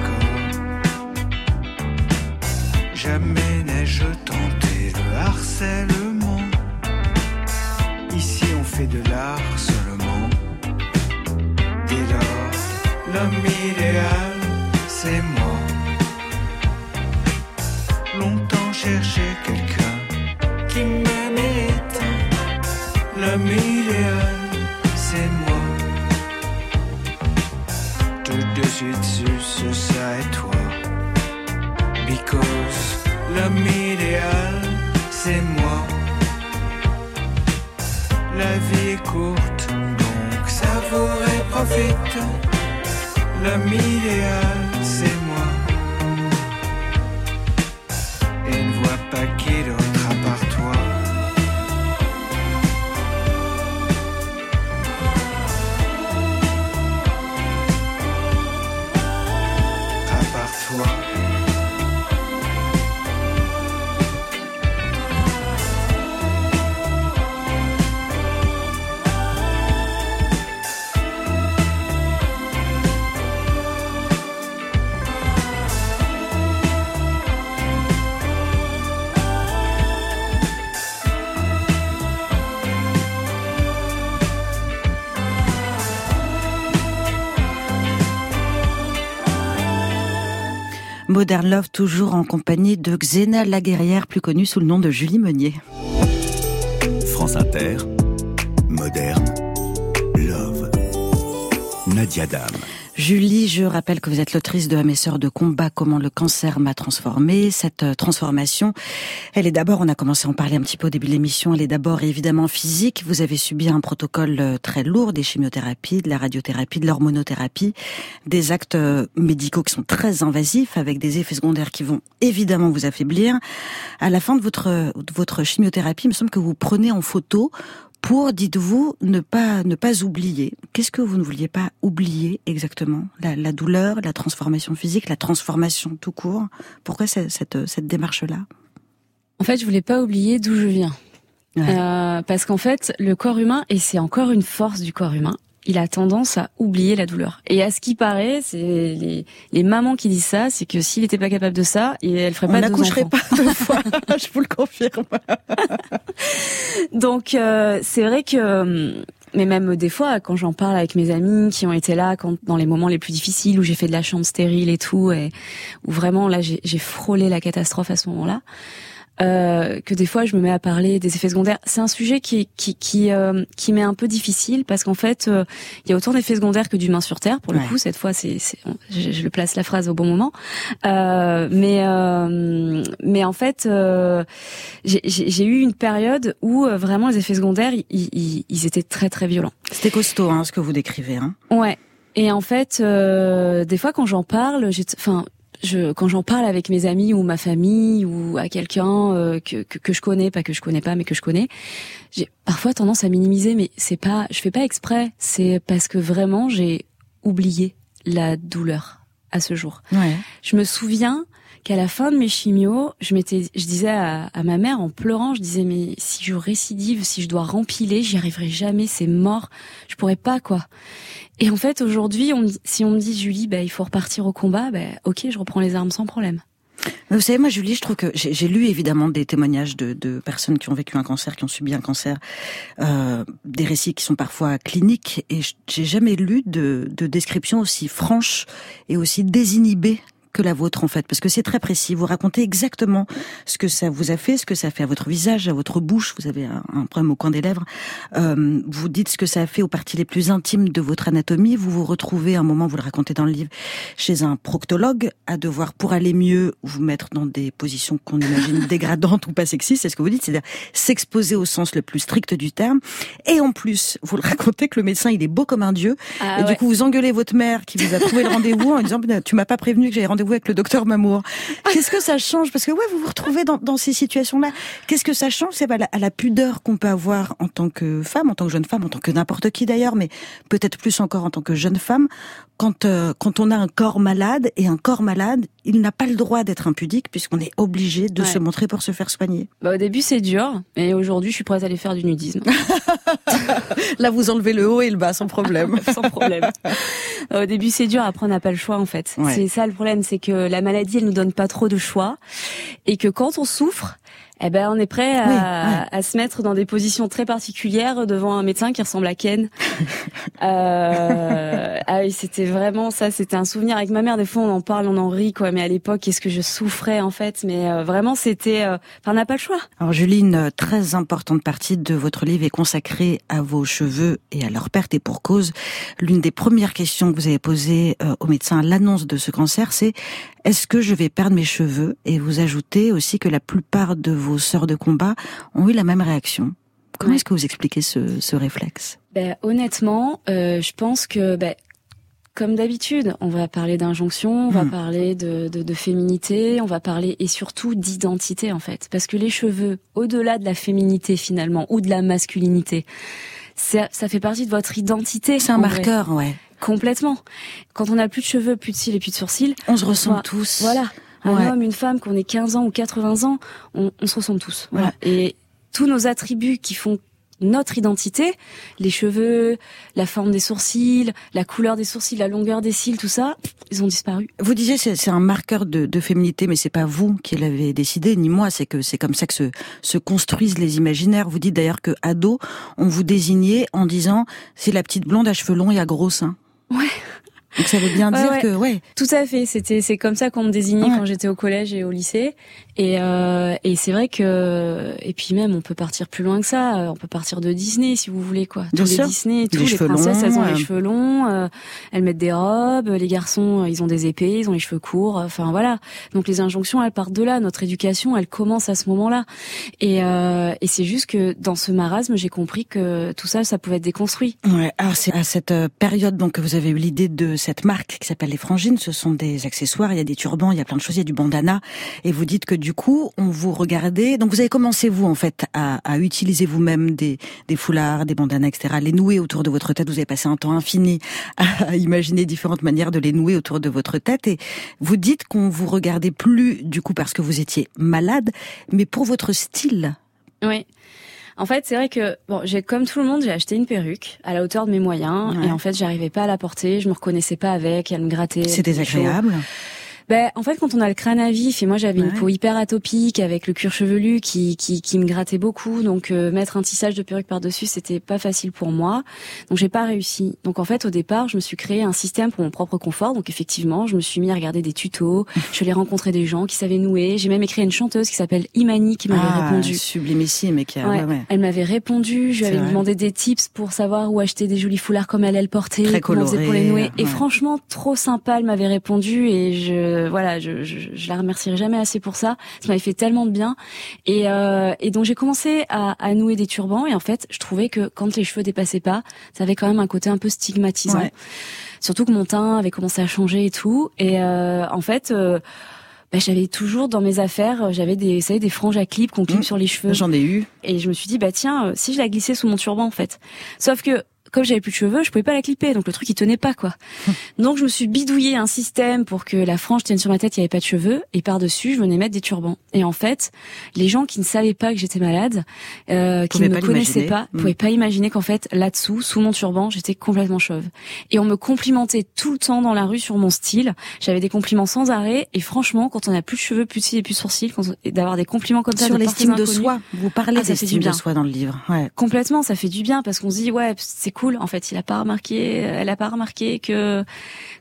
[SPEAKER 5] Jamais n'ai-je tenté le harcèlement. Ici on fait de l'art seulement. Dès lors, l'homme idéal, c'est moi. Longtemps cherché quelqu'un qui tant. L'homme idéal, c'est moi. Tout de suite su ça et toi. Because l'homme idéal, c'est moi. La vie est courte, donc savourez, profite. L'homme idéal, c'est moi.
[SPEAKER 1] Modern Love toujours en compagnie de Xena Laguerrière, plus connue sous le nom de Julie Meunier.
[SPEAKER 2] France Inter, moderne, love. Nadia Dame.
[SPEAKER 1] Julie, je rappelle que vous êtes l'autrice de mes sœurs de combat, comment le cancer m'a transformée. Cette euh, transformation, elle est d'abord, on a commencé à en parler un petit peu au début de l'émission, elle est d'abord évidemment physique. Vous avez subi un protocole euh, très lourd, des chimiothérapies, de la radiothérapie, de l'hormonothérapie, des actes euh, médicaux qui sont très invasifs, avec des effets secondaires qui vont évidemment vous affaiblir. À la fin de votre, de votre chimiothérapie, il me semble que vous prenez en photo pour, dites-vous, ne pas ne pas oublier. Qu'est-ce que vous ne vouliez pas oublier exactement? La, la, douleur, la transformation physique, la transformation tout court. Pourquoi cette, cette, cette démarche-là?
[SPEAKER 4] En fait, je voulais pas oublier d'où je viens. Ouais. Euh, parce qu'en fait, le corps humain, et c'est encore une force du corps humain, il a tendance à oublier la douleur. Et à ce qui paraît, c'est les, les mamans qui disent ça, c'est que s'il n'était pas capable de ça, elle ferait
[SPEAKER 1] On
[SPEAKER 4] pas
[SPEAKER 1] n'accoucherait pas deux fois. je vous le confirme.
[SPEAKER 4] Donc euh, c'est vrai que mais même des fois quand j'en parle avec mes amis qui ont été là quand dans les moments les plus difficiles où j'ai fait de la chambre stérile et tout et où vraiment là j'ai frôlé la catastrophe à ce moment-là euh, que des fois je me mets à parler des effets secondaires. C'est un sujet qui qui qui, euh, qui m'est un peu difficile parce qu'en fait euh, il y a autant d'effets secondaires que d'humains sur terre. Pour le ouais. coup, cette fois c'est je, je, le place la phrase au bon moment. Euh, mais mais en fait j'ai eu une période où vraiment les effets secondaires ils, ils, ils étaient très très violents.
[SPEAKER 1] C'était costaud hein, ce que vous décrivez. Hein.
[SPEAKER 4] Ouais. Et en fait, des fois quand j'en parle, enfin, je, quand j'en parle avec mes amis ou ma famille ou à quelqu'un euh, que, que, que je connais, pas que je connais pas, mais que je connais, j'ai parfois tendance à minimiser, mais c'est pas, je fais pas exprès, c'est parce que vraiment j'ai oublié la douleur à ce jour.
[SPEAKER 1] Ouais.
[SPEAKER 4] Je me souviens qu'à la fin de mes chimios, je m'étais, je disais à, à, ma mère en pleurant, je disais mais si je récidive, si je dois rempiler, j'y arriverai jamais, c'est mort, je pourrais pas quoi. Et en fait aujourd'hui, si on me dit Julie, bah il faut repartir au combat, bah ok, je reprends les armes sans problème.
[SPEAKER 1] Mais vous savez, moi, Julie, je trouve que j'ai lu évidemment des témoignages de, de, personnes qui ont vécu un cancer, qui ont subi un cancer, euh, des récits qui sont parfois cliniques, et j'ai jamais lu de, de description aussi franche et aussi désinhibée que la vôtre en fait, parce que c'est très précis. Vous racontez exactement ce que ça vous a fait, ce que ça fait à votre visage, à votre bouche. Vous avez un, un problème au coin des lèvres. Euh, vous dites ce que ça a fait aux parties les plus intimes de votre anatomie. Vous vous retrouvez, à un moment, vous le racontez dans le livre, chez un proctologue, à devoir, pour aller mieux, vous mettre dans des positions qu'on imagine dégradantes ou pas sexistes. C'est ce que vous dites, c'est-à-dire s'exposer au sens le plus strict du terme. Et en plus, vous le racontez que le médecin, il est beau comme un dieu.
[SPEAKER 4] Ah,
[SPEAKER 1] et
[SPEAKER 4] ouais.
[SPEAKER 1] du coup, vous engueulez votre mère qui vous a trouvé le rendez-vous en disant, tu m'as pas prévenu que j'avais rendez-vous avec le docteur Mamour. Qu'est-ce que ça change? Parce que ouais, vous vous retrouvez dans, dans ces situations-là. Qu'est-ce que ça change? C'est à à la pudeur qu'on peut avoir en tant que femme, en tant que jeune femme, en tant que n'importe qui d'ailleurs, mais peut-être plus encore en tant que jeune femme, quand euh, quand on a un corps malade et un corps malade, il n'a pas le droit d'être impudique puisqu'on est obligé de
[SPEAKER 4] Ouais.
[SPEAKER 1] se montrer pour se faire soigner.
[SPEAKER 4] Bah, au début, c'est dur, mais aujourd'hui, je suis prête à aller faire du nudisme.
[SPEAKER 1] Là, vous enlevez le haut et le bas sans problème.
[SPEAKER 4] sans problème. Au début, c'est dur. Après, on n'a pas le choix, en fait.
[SPEAKER 1] Ouais.
[SPEAKER 4] C'est ça le problème, c'est que la maladie, elle nous donne pas trop de choix, et que quand on souffre, eh ben, on est prêt à,
[SPEAKER 1] Oui, ouais.
[SPEAKER 4] à se mettre dans des positions très particulières devant un médecin qui ressemble à Ken. euh, ah oui, c'était vraiment ça. C'était un souvenir avec ma mère. Des fois, on en parle, on en rit, quoi. Mais à l'époque, qu'est-ce que je souffrais, en fait. Mais euh, vraiment, c'était. euh, Enfin, on n'a pas le choix.
[SPEAKER 1] Alors Julie, une très importante partie de votre livre est consacrée à vos cheveux et à leur perte et pour cause. L'une des premières questions que vous avez posées euh, au médecin à l'annonce de ce cancer, c'est est-ce que je vais perdre mes cheveux? Et vous ajoutez aussi que la plupart de vos sœurs de combat ont eu la même réaction. Comment
[SPEAKER 4] Ouais.
[SPEAKER 1] est-ce que vous expliquez ce, ce réflexe?
[SPEAKER 4] Ben, honnêtement, euh, je pense que, ben, comme d'habitude, on va parler d'injonction, on va
[SPEAKER 1] Mhm.
[SPEAKER 4] parler de, de, de féminité, on va parler et surtout d'identité en fait, parce que les cheveux, au-delà de la féminité finalement ou de la masculinité, ça, ça fait partie de votre identité.
[SPEAKER 1] C'est un
[SPEAKER 4] en vrai.
[SPEAKER 1] marqueur, ouais.
[SPEAKER 4] Complètement. Quand on n'a plus de cheveux, plus de cils et plus de sourcils,
[SPEAKER 1] On se ressemble
[SPEAKER 4] Voilà.
[SPEAKER 1] tous.
[SPEAKER 4] voilà. Un
[SPEAKER 1] Ouais.
[SPEAKER 4] homme, une femme, qu'on ait 15 ans ou 80 ans, on, on se ressemble tous. Voilà. Et tous nos attributs qui font notre identité, les cheveux, la forme des sourcils, la couleur des sourcils, la longueur des cils, tout ça, ils ont disparu.
[SPEAKER 1] Vous disiez c'est c'est un marqueur de, de féminité, mais c'est pas vous qui l'avez décidé, ni moi. C'est que c'est comme ça que se, se construisent les imaginaires. Vous dites d'ailleurs que ado, on vous désignait en disant c'est la petite blonde à cheveux longs et à gros seins.
[SPEAKER 4] Ouais.
[SPEAKER 1] Donc ça veut bien
[SPEAKER 4] Ouais,
[SPEAKER 1] dire
[SPEAKER 4] ouais.
[SPEAKER 1] que ouais.
[SPEAKER 4] Tout à fait. C'était c'est comme ça qu'on me désignait
[SPEAKER 1] Ouais.
[SPEAKER 4] quand j'étais au collège et au lycée. Et euh, et c'est vrai que et puis même on peut partir plus loin que ça. Euh, On peut partir de Disney si vous voulez quoi.
[SPEAKER 1] Bien
[SPEAKER 4] Tous
[SPEAKER 1] sûr.
[SPEAKER 4] les Disney, tous les,
[SPEAKER 1] cheveux
[SPEAKER 4] princesses, elles ont les
[SPEAKER 1] euh.
[SPEAKER 4] cheveux longs. euh, elles mettent des robes. Les garçons, ils ont des épées, ils ont les cheveux courts. Enfin voilà. Donc les injonctions, elles partent de là. Notre éducation, elle commence à ce moment-là. Et euh, et c'est juste que dans ce marasme, j'ai compris que tout ça, ça pouvait être déconstruit.
[SPEAKER 1] Ouais, alors c'est à cette période donc que vous avez eu l'idée de cette marque qui s'appelle les frangines. Ce sont des accessoires, il y a des turbans, il y a plein de choses, il y a du bandana. Et vous dites que du coup, on vous regardait. Donc vous avez commencé vous en fait à, utiliser vous-même des, des foulards, des bandanas, etc. Les nouer autour de votre tête. Vous avez passé un temps infini à imaginer différentes manières de les nouer autour de votre tête. Et vous dites qu'on vous regardait plus du coup parce que vous étiez malade, mais pour votre style.
[SPEAKER 4] Oui. En fait, c'est vrai que bon, j'ai comme tout le monde, j'ai acheté une perruque à la hauteur de mes moyens
[SPEAKER 1] Ouais.
[SPEAKER 4] et en fait, j'arrivais pas à la porter, je me reconnaissais pas avec, elle me grattait.
[SPEAKER 1] C'est
[SPEAKER 4] chaud. Ben, en fait, quand on a le crâne à vif, et moi j'avais une peau hyper atopique avec le cuir chevelu qui, qui, qui me grattait beaucoup, donc euh, mettre un tissage de perruque par-dessus, c'était pas facile pour moi. Donc j'ai pas réussi. Donc en fait, au départ, je me suis créé un système pour mon propre confort. Donc effectivement, je me suis mis à regarder des tutos, je suis allée rencontrer des gens qui savaient nouer. J'ai même écrit à une chanteuse qui s'appelle Imani qui m'avait
[SPEAKER 1] ah,
[SPEAKER 4] répondu.
[SPEAKER 1] sublimissime, mais qui a,
[SPEAKER 4] Ouais. Elle m'avait répondu, je lui avais
[SPEAKER 1] vrai.
[SPEAKER 4] demandé des tips pour savoir où acheter des jolis foulards comme elle, elle portait,
[SPEAKER 1] Très
[SPEAKER 4] pour les nouer. Et franchement, trop sympa, elle m'avait répondu et je, voilà, je, je, je la remercierai jamais assez pour ça. Ça m'avait fait tellement de bien. Et, euh, et donc j'ai commencé à, à nouer des turbans et en fait, je trouvais que quand les cheveux dépassaient pas, ça avait quand même un côté un peu stigmatisant.
[SPEAKER 1] Ouais.
[SPEAKER 4] Surtout que mon teint avait commencé à changer et tout. Et euh, en fait. euh, bah, j'avais toujours dans mes affaires, j'avais des, vous savez, des franges à clip qu'on clip
[SPEAKER 1] Mmh.
[SPEAKER 4] sur les cheveux.
[SPEAKER 1] J'en ai eu.
[SPEAKER 4] Et je me suis dit, bah tiens, euh, si je la glissais sous mon turban, en fait. Sauf que, comme j'avais plus de cheveux, je pouvais pas la clipper, donc le truc il tenait pas quoi. donc je me suis bidouillé un système pour que la frange tienne sur ma tête, il y avait pas de cheveux, et par dessus je venais mettre des turbans. Et en fait, les gens qui ne savaient pas que j'étais malade, euh, qui ne me connaissaient pas,
[SPEAKER 1] Mm.
[SPEAKER 4] pouvaient pas imaginer qu'en fait là-dessous, sous mon turban, j'étais complètement chauve. Et on me complimentait tout le temps dans la rue sur mon style. J'avais des compliments sans arrêt, et franchement, quand on a plus de cheveux, plus de cils et plus de sourcils, d'avoir des compliments comme ça
[SPEAKER 1] Sur l'estime de soi. Vous parlez
[SPEAKER 4] Ah,
[SPEAKER 1] d'estime de soi dans le livre. Ouais.
[SPEAKER 4] Complètement, ça fait du bien parce qu'on se dit ouais c'est cool. En fait, il a pas remarqué, elle a pas remarqué que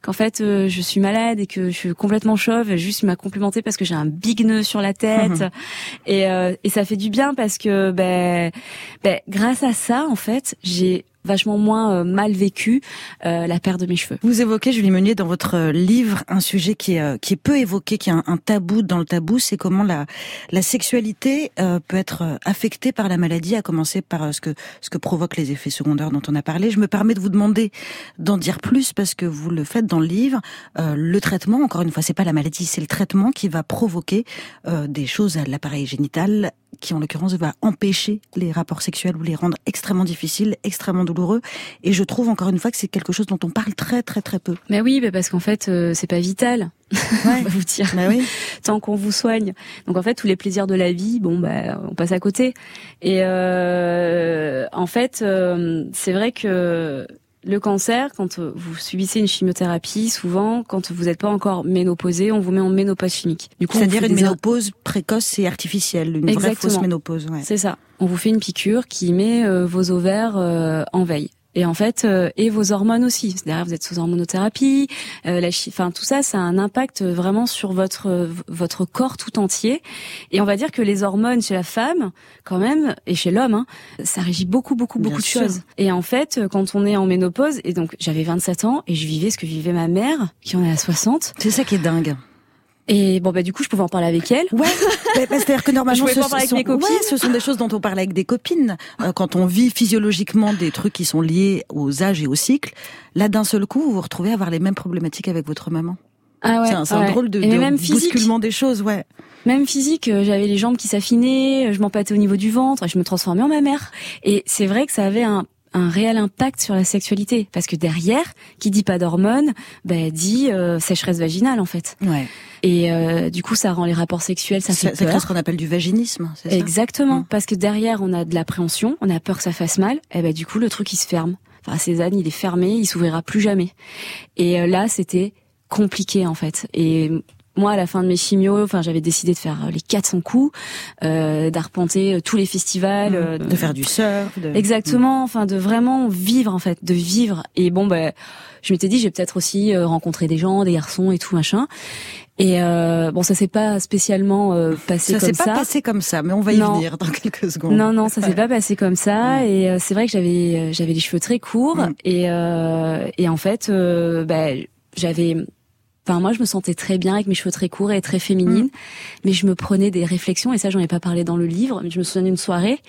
[SPEAKER 4] qu'en fait euh, je suis malade et que je suis complètement chauve. et Juste il m'a complimenté parce que j'ai un big nœud sur la tête et euh, et ça fait du bien parce que ben ben grâce à ça en fait j'ai vachement moins euh, mal vécu euh, la perte de mes cheveux.
[SPEAKER 1] Vous évoquez, Julie Meunier, dans votre euh, livre, un sujet qui est, qui est peu évoqué, qui est un, tabou dans le tabou, c'est comment la, la sexualité peut être affectée par la maladie, à commencer par ce que, ce que provoquent les effets secondaires dont on a parlé. Je me permets de vous demander d'en dire plus parce que vous le faites dans le livre. Euh, le traitement, encore une fois, c'est pas la maladie, c'est le traitement qui va provoquer euh, des choses à l'appareil génital qui en l'occurrence va empêcher les rapports sexuels ou les rendre extrêmement difficiles, extrêmement douloureux. Et je trouve encore une fois que c'est quelque chose dont on parle très très très peu.
[SPEAKER 4] Mais oui, bah parce qu'en fait, euh, c'est pas vital.
[SPEAKER 1] Ouais.
[SPEAKER 4] on va vous dire.
[SPEAKER 1] Bah oui.
[SPEAKER 4] tant qu'on vous soigne. Donc en fait, tous les plaisirs de la vie, bon bah on passe à côté. Et euh, en fait, euh, c'est vrai que le cancer, quand vous subissez une chimiothérapie, souvent, quand vous n'êtes pas encore ménopausé, on vous met en ménopause chimique. Du coup,
[SPEAKER 1] C'est-à-dire une
[SPEAKER 4] des-
[SPEAKER 1] ménopause précoce et artificielle, une vraie fausse ménopause. Ouais.
[SPEAKER 4] C'est ça. On vous fait une piqûre qui met euh, vos ovaires euh, en veille. Et en fait, euh, et vos hormones aussi. Derrière, vous êtes sous hormonothérapie. Euh, la enfin, tout ça, ça a un impact vraiment sur votre euh, votre corps tout entier. Et on va dire que les hormones chez la femme, quand même, et chez l'homme, hein, ça régit beaucoup, beaucoup,
[SPEAKER 1] Bien
[SPEAKER 4] beaucoup de
[SPEAKER 1] sûr.
[SPEAKER 4] choses. Et en fait, euh, quand on est en ménopause, et donc j'avais 27 ans et je vivais ce que vivait ma mère, qui en est à 60.
[SPEAKER 1] C'est ça qui est dingue.
[SPEAKER 4] Et bon, bah du coup, je pouvais en parler avec elle.
[SPEAKER 1] Ouais, bah, bah, c'est-à-dire que normalement, ce
[SPEAKER 4] avec
[SPEAKER 1] sont, ouais, ce sont des choses dont on parle avec des copines. Euh, quand on vit physiologiquement des trucs qui sont liés aux âges et aux cycles, là, d'un seul coup, vous vous retrouvez à avoir les mêmes problématiques avec votre maman.
[SPEAKER 4] Ah ouais,
[SPEAKER 1] c'est un,
[SPEAKER 4] ouais.
[SPEAKER 1] drôle de, de
[SPEAKER 4] même
[SPEAKER 1] bousculement des choses, ouais.
[SPEAKER 4] Même physique, euh, j'avais les jambes qui s'affinaient, euh, je m'empâtais au niveau du ventre, je me transformais en ma mère. Et c'est vrai que ça avait un, un réel impact sur la sexualité. Parce que derrière, qui dit pas d'hormones, ben dit euh, sécheresse vaginale en fait.
[SPEAKER 1] Ouais.
[SPEAKER 4] Et euh, du coup, ça rend les rapports sexuels, ça
[SPEAKER 1] C'est
[SPEAKER 4] fait
[SPEAKER 1] c'est
[SPEAKER 4] peur.
[SPEAKER 1] ce qu'on appelle du vaginisme, c'est ça?
[SPEAKER 4] Exactement,
[SPEAKER 1] Mm.
[SPEAKER 4] parce que derrière, on a de l'appréhension, on a peur que ça fasse mal, et ben du coup, le truc il se ferme. Enfin, Cézanne, il est fermé, il s'ouvrira plus jamais. Et euh, là, c'était compliqué en fait. Et moi, à la fin de mes chimios, enfin, j'avais décidé de faire euh, les 400 coups, euh, d'arpenter euh, tous les festivals, euh,
[SPEAKER 1] De faire du surf. De...
[SPEAKER 4] Exactement, enfin de vraiment vivre en fait, de vivre. Et bon ben, je m'étais dit, j'ai peut-être aussi rencontré des gens, des garçons et tout machin. Et euh, bon, ça s'est pas spécialement euh, passé
[SPEAKER 1] Ça
[SPEAKER 4] comme
[SPEAKER 1] s'est
[SPEAKER 4] ça.
[SPEAKER 1] pas passé comme ça, mais on va y
[SPEAKER 4] Non.
[SPEAKER 1] venir dans quelques secondes.
[SPEAKER 4] Non, non, ça s'est pas passé comme ça.
[SPEAKER 1] Ouais.
[SPEAKER 4] Et euh, c'est vrai que j'avais euh, j'avais les cheveux très courts
[SPEAKER 1] Mm.
[SPEAKER 4] et euh, et en fait, euh, bah, j'avais. Enfin, moi, je me sentais très bien avec mes cheveux très courts et très féminine, mais je me prenais des réflexions et ça, j'en ai pas parlé dans le livre. Mais je me souviens d'une soirée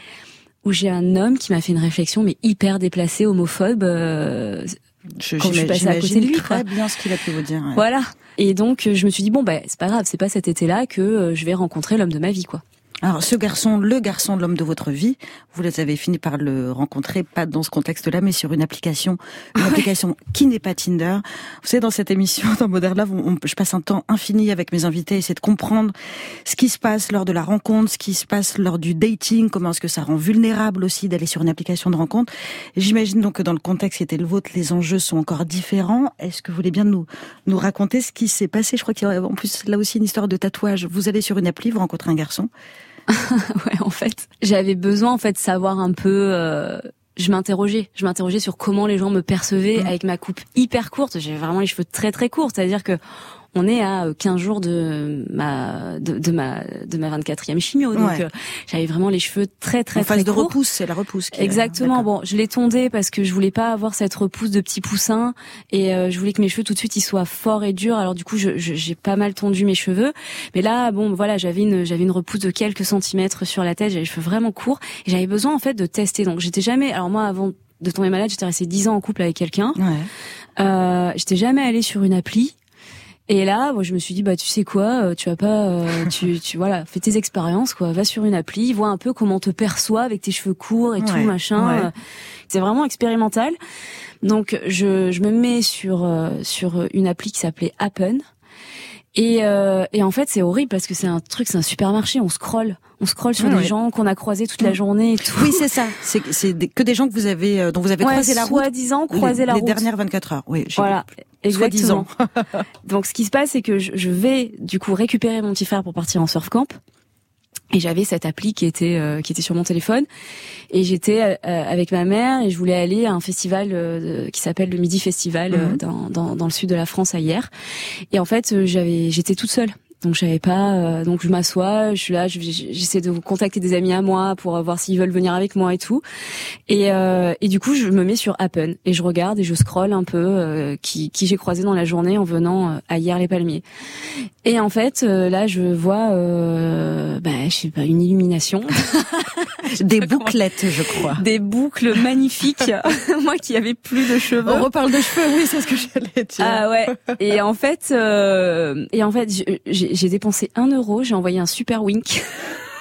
[SPEAKER 4] où j'ai un homme qui m'a fait une réflexion, mais hyper déplacée, homophobe. euh,
[SPEAKER 1] Je,
[SPEAKER 4] Quand je suis passée à côté de lui,
[SPEAKER 1] très
[SPEAKER 4] quoi.
[SPEAKER 1] bien ce qu'il a pu vous dire. ouais.
[SPEAKER 4] Voilà. Et donc, euh, je me suis dit bon, bah, c'est pas grave, c'est pas cet été-là que euh, je vais rencontrer l'homme de ma vie, quoi.
[SPEAKER 1] Alors, ce garçon, le garçon de l'homme de votre vie, vous les avez fini par le rencontrer, pas dans ce contexte-là, mais sur une application, une application qui n'est pas Tinder. Vous savez, dans cette émission, dans Modern Love, on- on- je passe un temps infini avec mes invités, essayer de comprendre ce qui se passe lors de la rencontre, ce qui se passe lors du dating, comment est-ce que ça rend vulnérable aussi d'aller sur une application de rencontre. J'imagine donc que dans le contexte qui était le vôtre, les enjeux sont encore différents. Est-ce que vous voulez bien nous, nous raconter ce qui s'est passé? Je crois qu'il y a en plus là aussi une histoire de tatouage. Vous allez sur une appli, vous rencontrez un garçon.
[SPEAKER 4] ouais, en fait, j'avais besoin en fait de savoir un peu. euh, je m'interrogeais, je m'interrogeais sur comment les gens me percevaient
[SPEAKER 1] Mhm.
[SPEAKER 4] avec ma coupe hyper courte. J'ai vraiment les cheveux très très courts, c'est-à-dire que on est à euh, 15 jours de ma de, de ma de ma 24e chimio, donc
[SPEAKER 1] Ouais.
[SPEAKER 4] euh, j'avais vraiment les cheveux très très
[SPEAKER 1] en phase
[SPEAKER 4] très
[SPEAKER 1] de
[SPEAKER 4] courts.
[SPEAKER 1] repousse, c'est la repousse. Qui
[SPEAKER 4] Exactement. Bon, je l'ai tondé parce que je voulais pas avoir cette repousse de petit poussin et euh, je voulais que mes cheveux tout de suite ils soient forts et durs. Alors du coup, je- je- j'ai pas mal tondu mes cheveux. Mais là, bon, voilà, j'avais une j'avais une repousse de quelques centimètres sur la tête. J'avais les cheveux vraiment courts et j'avais besoin en fait de tester. Donc j'étais jamais. Alors moi, avant de tomber malade, j'étais restée 10 ans en couple avec quelqu'un.
[SPEAKER 1] Ouais.
[SPEAKER 4] Euh, j'étais jamais allée sur une appli. Et là, moi, je me suis dit, bah, tu sais quoi, euh, tu vas pas, euh, tu, tu, voilà, fais tes expériences, quoi. Va sur une appli, vois un peu comment on te perçoit avec tes cheveux courts et tout, machin.
[SPEAKER 1] ouais.
[SPEAKER 4] Euh, C'est vraiment expérimental. Donc, je, je me mets sur, euh, sur une appli qui s'appelait Happen. Et, euh, et en fait, c'est horrible parce que c'est un truc, c'est un supermarché. On scrolle, on scrolle sur des
[SPEAKER 1] ouais.
[SPEAKER 4] gens qu'on a croisés toute la
[SPEAKER 1] Mm.
[SPEAKER 4] journée et tout.
[SPEAKER 1] Oui, c'est ça. C'est que des gens que vous avez euh, dont vous avez
[SPEAKER 4] Ouais,
[SPEAKER 1] croisé la route.
[SPEAKER 4] Soi-disant, croiser
[SPEAKER 1] les,
[SPEAKER 4] la
[SPEAKER 1] les
[SPEAKER 4] route.
[SPEAKER 1] dernières 24 heures. Oui.
[SPEAKER 4] Voilà, exactement. Donc ce qui se passe, c'est que je, je vais du coup récupérer mon petit frère pour partir en surf camp. Et j'avais cette appli qui était euh, qui était sur mon téléphone. Et j'étais euh, avec ma mère et je voulais aller à un festival euh, qui s'appelle le Midi Festival euh,
[SPEAKER 1] Mhm.
[SPEAKER 4] dans, dans dans le sud de la France à hier. Et en fait euh, j'avais j'étais toute seule Donc je savais pas. euh, donc je m'assois, je suis là, je- j'essaie de contacter des amis à moi pour voir s'ils veulent venir avec moi et tout. Et, euh, et du coup, je me mets sur Appen et je regarde et je scrolle un peu euh, qui, qui j'ai croisé dans la journée en venant euh, à hier les Palmiers. Et en fait, euh, là, je vois, euh, bah, je sais pas, une illumination,
[SPEAKER 1] Des bouclettes, je crois.
[SPEAKER 4] des boucles magnifiques. moi qui avais plus de cheveux.
[SPEAKER 1] On reparle de cheveux, oui, c'est ce que j'allais dire.
[SPEAKER 4] Ah ouais. Et en fait, euh, et en fait, je- j'ai j'ai dépensé un euro. J'ai envoyé un super wink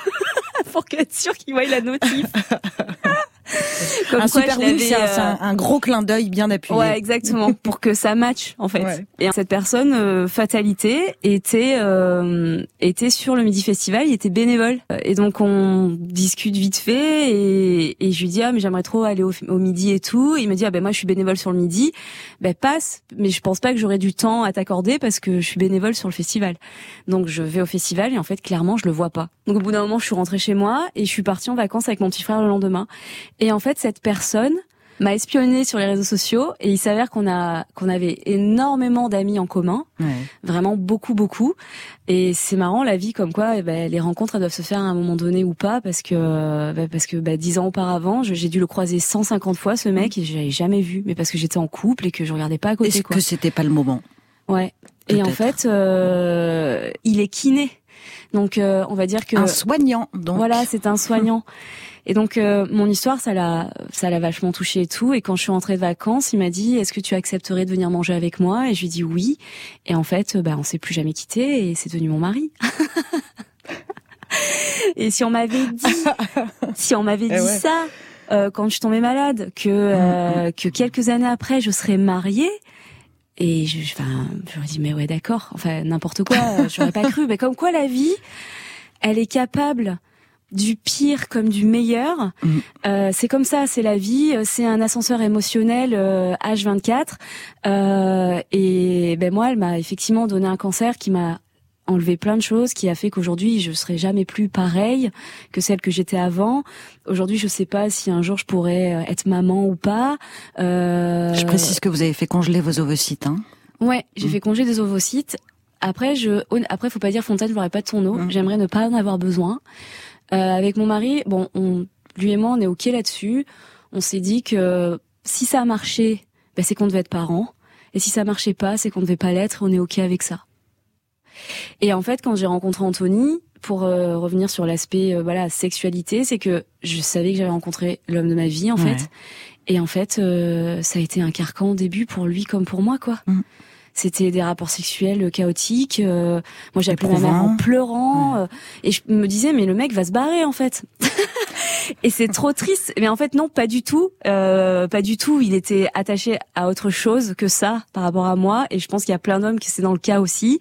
[SPEAKER 4] pour être sûr qu'il voie la notif. Comme
[SPEAKER 1] un
[SPEAKER 4] quoi,
[SPEAKER 1] super c'est un,
[SPEAKER 4] euh,
[SPEAKER 1] un- gros clin d'œil bien appuyé.
[SPEAKER 4] Ouais, exactement, pour que ça matche en fait.
[SPEAKER 1] Ouais.
[SPEAKER 4] Et cette personne, euh, fatalité, était euh, était sur le Midi Festival, il était bénévole. Et donc on discute vite fait et, et je lui dis ah mais j'aimerais trop aller au, au Midi et tout. Et il me dit ah ben moi je suis bénévole sur le Midi, ben passe, mais je pense pas que j'aurai du temps à t'accorder parce que je suis bénévole sur le festival. Donc je vais au festival et en fait clairement je le vois pas. Donc au bout d'un moment je suis rentrée chez moi et je suis partie en vacances avec mon petit frère le lendemain. Et en fait cette personne m'a espionné sur les réseaux sociaux et il s'avère qu'on a qu'on avait énormément d'amis en commun,
[SPEAKER 1] Ouais.
[SPEAKER 4] vraiment beaucoup beaucoup. Et c'est marrant la vie comme quoi eh ben, les rencontres elles doivent se faire à un moment donné ou pas parce que bah, parce que bah, dix ans auparavant j'ai dû le croiser 150 fois ce mec et je l'avais jamais vu mais parce que j'étais en couple et que je regardais pas à côté
[SPEAKER 1] Est-ce que c'était pas le moment?
[SPEAKER 4] Ouais. Et en fait euh, il est kiné. Donc euh, on va dire que
[SPEAKER 1] Un soignant, donc.
[SPEAKER 4] voilà, c'est un soignant. Et donc euh, mon histoire, ça l'a, ça l'a vachement touché et tout. Et quand je suis rentrée de vacances, il m'a dit Est-ce que tu accepterais de venir manger avec moi? Et je lui ai dit oui. Et en fait, bah, on s'est plus jamais quitté et c'est devenu mon mari. et si on m'avait dit, si on m'avait
[SPEAKER 1] Eh
[SPEAKER 4] dit
[SPEAKER 1] ouais.
[SPEAKER 4] ça euh, quand je tombée malade, que euh, que quelques années après, je serais mariée. Et je, enfin, j'aurais dit mais ouais d'accord, enfin n'importe quoi, j'aurais pas cru. Mais comme quoi la vie, elle est capable du pire comme du meilleur.
[SPEAKER 1] Mhm.
[SPEAKER 4] Euh, c'est comme ça, c'est la vie. C'est un ascenseur émotionnel euh, H24. Euh, et ben moi, elle m'a effectivement donné un cancer qui m'a enlevé plein de choses, qui a fait qu'aujourd'hui je serai jamais plus pareille que celle que j'étais avant. Aujourd'hui, je sais pas si un jour je pourrais euh, être maman ou pas. Euh,
[SPEAKER 1] Je précise que vous avez fait congeler vos ovocytes. Hein.
[SPEAKER 4] Ouais, j'ai
[SPEAKER 1] Mm.
[SPEAKER 4] fait congé des ovocytes. Après, je, après, faut pas dire Fontaine, je n'aurais pas de ton eau.
[SPEAKER 1] Mm.
[SPEAKER 4] J'aimerais ne pas en avoir besoin. Euh, avec mon mari, bon, on, lui et moi, on est ok là-dessus. On s'est dit que si ça a marché, ben, c'est qu'on devait être parents. Et si ça marchait pas, c'est qu'on devait pas l'être. On est ok avec ça. Et en fait, quand j'ai rencontré Anthony, pour euh, revenir sur l'aspect euh, voilà sexualité, c'est que je savais que j'avais rencontré l'homme de ma vie en
[SPEAKER 1] Ouais.
[SPEAKER 4] fait. Et en fait, euh, ça a été un carcan au début pour lui comme pour moi, quoi.
[SPEAKER 1] Mm.
[SPEAKER 4] C'était des rapports sexuels chaotiques. euh, moi, j'ai appelé ma mère en pleurant. euh, et je me disais, mais le mec va se barrer, en fait. et c'est trop triste. Mais en fait, non, pas du tout. Euh, pas du tout. Il était attaché à autre chose que ça par rapport à moi. Et je pense qu'il y a plein d'hommes qui c'est dans le cas aussi.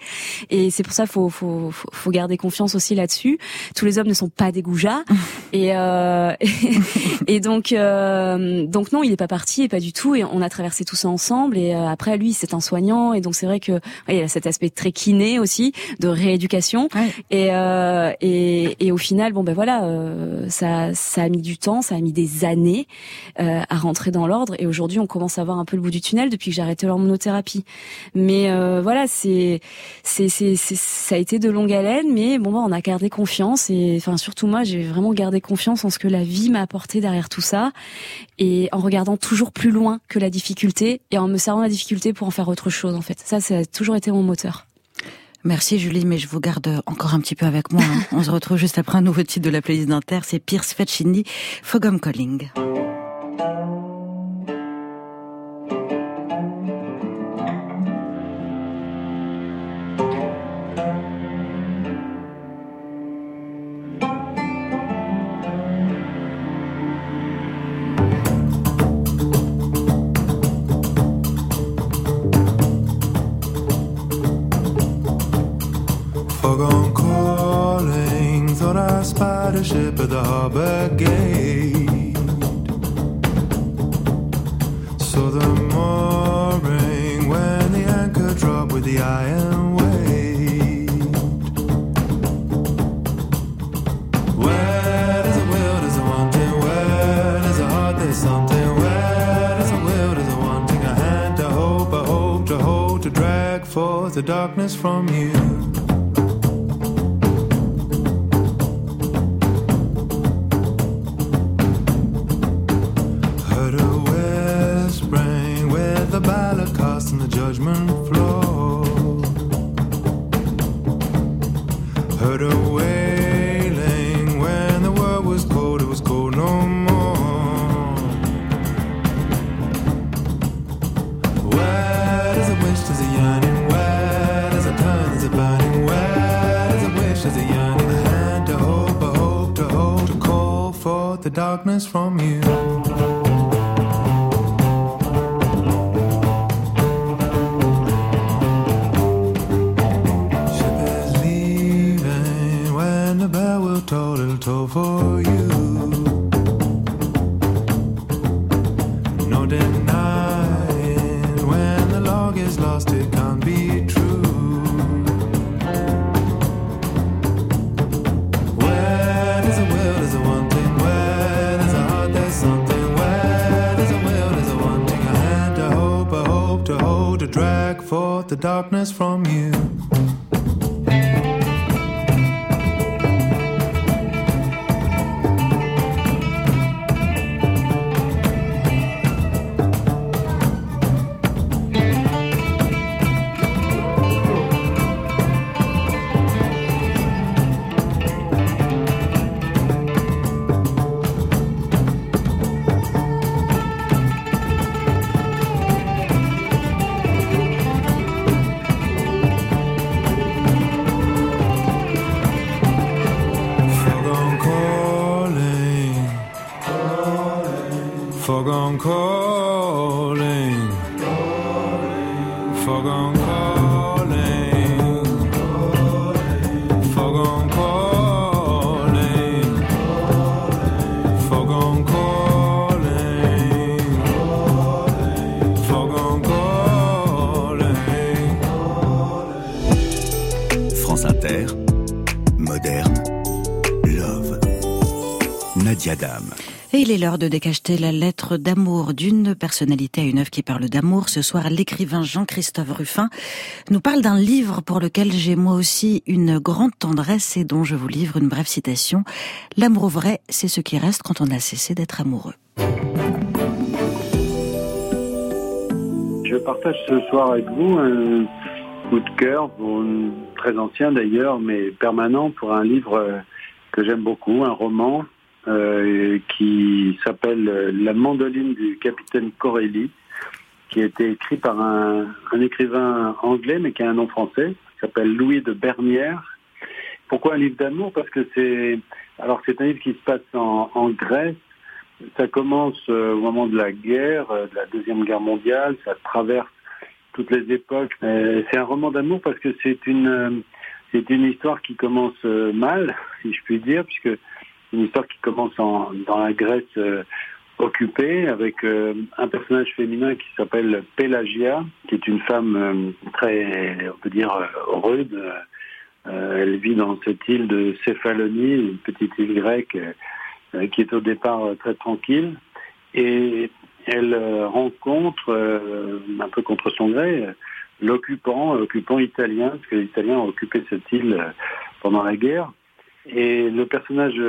[SPEAKER 4] Et c'est pour ça faut faut faut, faut garder confiance aussi là-dessus. Tous les hommes ne sont pas des goujats. et, euh, et donc euh, donc non, il est pas parti et pas du tout. Et on a traversé tout ça ensemble. Et euh, après, lui, c'est un soignant. Et donc c'est vrai que ouais, il a cet aspect très kiné aussi de rééducation.
[SPEAKER 1] Ouais.
[SPEAKER 4] Et, euh, et et au final, bon ben voilà, euh, ça ça a mis du temps, ça a mis des années euh, à rentrer dans l'ordre. Et aujourd'hui, on commence à voir un peu le bout du tunnel depuis que j'ai arrêté l'hormonothérapie. Mais euh, voilà, c'est c'est c'est ça a été de longue haleine, mais bon, bah, on a gardé confiance et enfin surtout moi, j'ai vraiment gardé confiance en ce que la vie m'a apporté derrière tout ça et en regardant toujours plus loin que la difficulté et en me servant la difficulté pour en faire autre chose en fait. Ça, ça a toujours été mon moteur.
[SPEAKER 1] Merci Julie, mais je vous garde encore un petit peu avec moi. hein. On se retrouve juste après un nouveau titre de la playlist d'Inter, c'est Pierce Faccini, Fogum Calling.
[SPEAKER 5] Fog on calling, thought I spied a ship at the harbor gate. Saw the mooring when the anchor dropped with the iron weight. Where does the will, does the wanting? Where does the heart, there's something? Where does the will, does the wanting? A hand to hope, a hope to hold, to drag forth the darkness from you.
[SPEAKER 7] Darkness from you.
[SPEAKER 1] encore il est l'heure de décacheter la lettre d'amour d'une personnalité à une œuvre qui parle d'amour. Ce soir, l'écrivain Jean-Christophe Ruffin nous parle d'un livre pour lequel j'ai moi aussi une grande tendresse et dont je vous livre une brève citation. L'amour vrai, c'est ce qui reste quand on a cessé d'être amoureux.
[SPEAKER 8] Je partage ce soir avec vous un coup de cœur, très ancien d'ailleurs, mais permanent, pour un livre que j'aime beaucoup, un roman euh, qui s'appelle euh, La mandoline du capitaine Corelli, qui a été écrit par un, un écrivain anglais, mais qui a un nom français, qui s'appelle Louis de Bernière. Pourquoi un livre d'amour? Parce que c'est alors c'est un livre qui se passe en, en Grèce. Ça commence euh, au moment de la guerre, de la deuxième guerre mondiale. Ça traverse toutes les époques. C'est un roman d'amour parce que c'est une c'est une histoire qui commence mal, si je puis dire, puisque une histoire qui commence en, dans la Grèce euh, occupée avec euh, un personnage féminin qui s'appelle Pélagia, qui est une femme euh, très, on peut dire, rude. Elle vit dans cette île de Céphalonie, une petite île grecque qui est au départ très tranquille. Et elle rencontre, un peu contre son gré, l'occupant, l'occupant italien, parce que les Italiens ont occupé cette île pendant la guerre. Et le personnage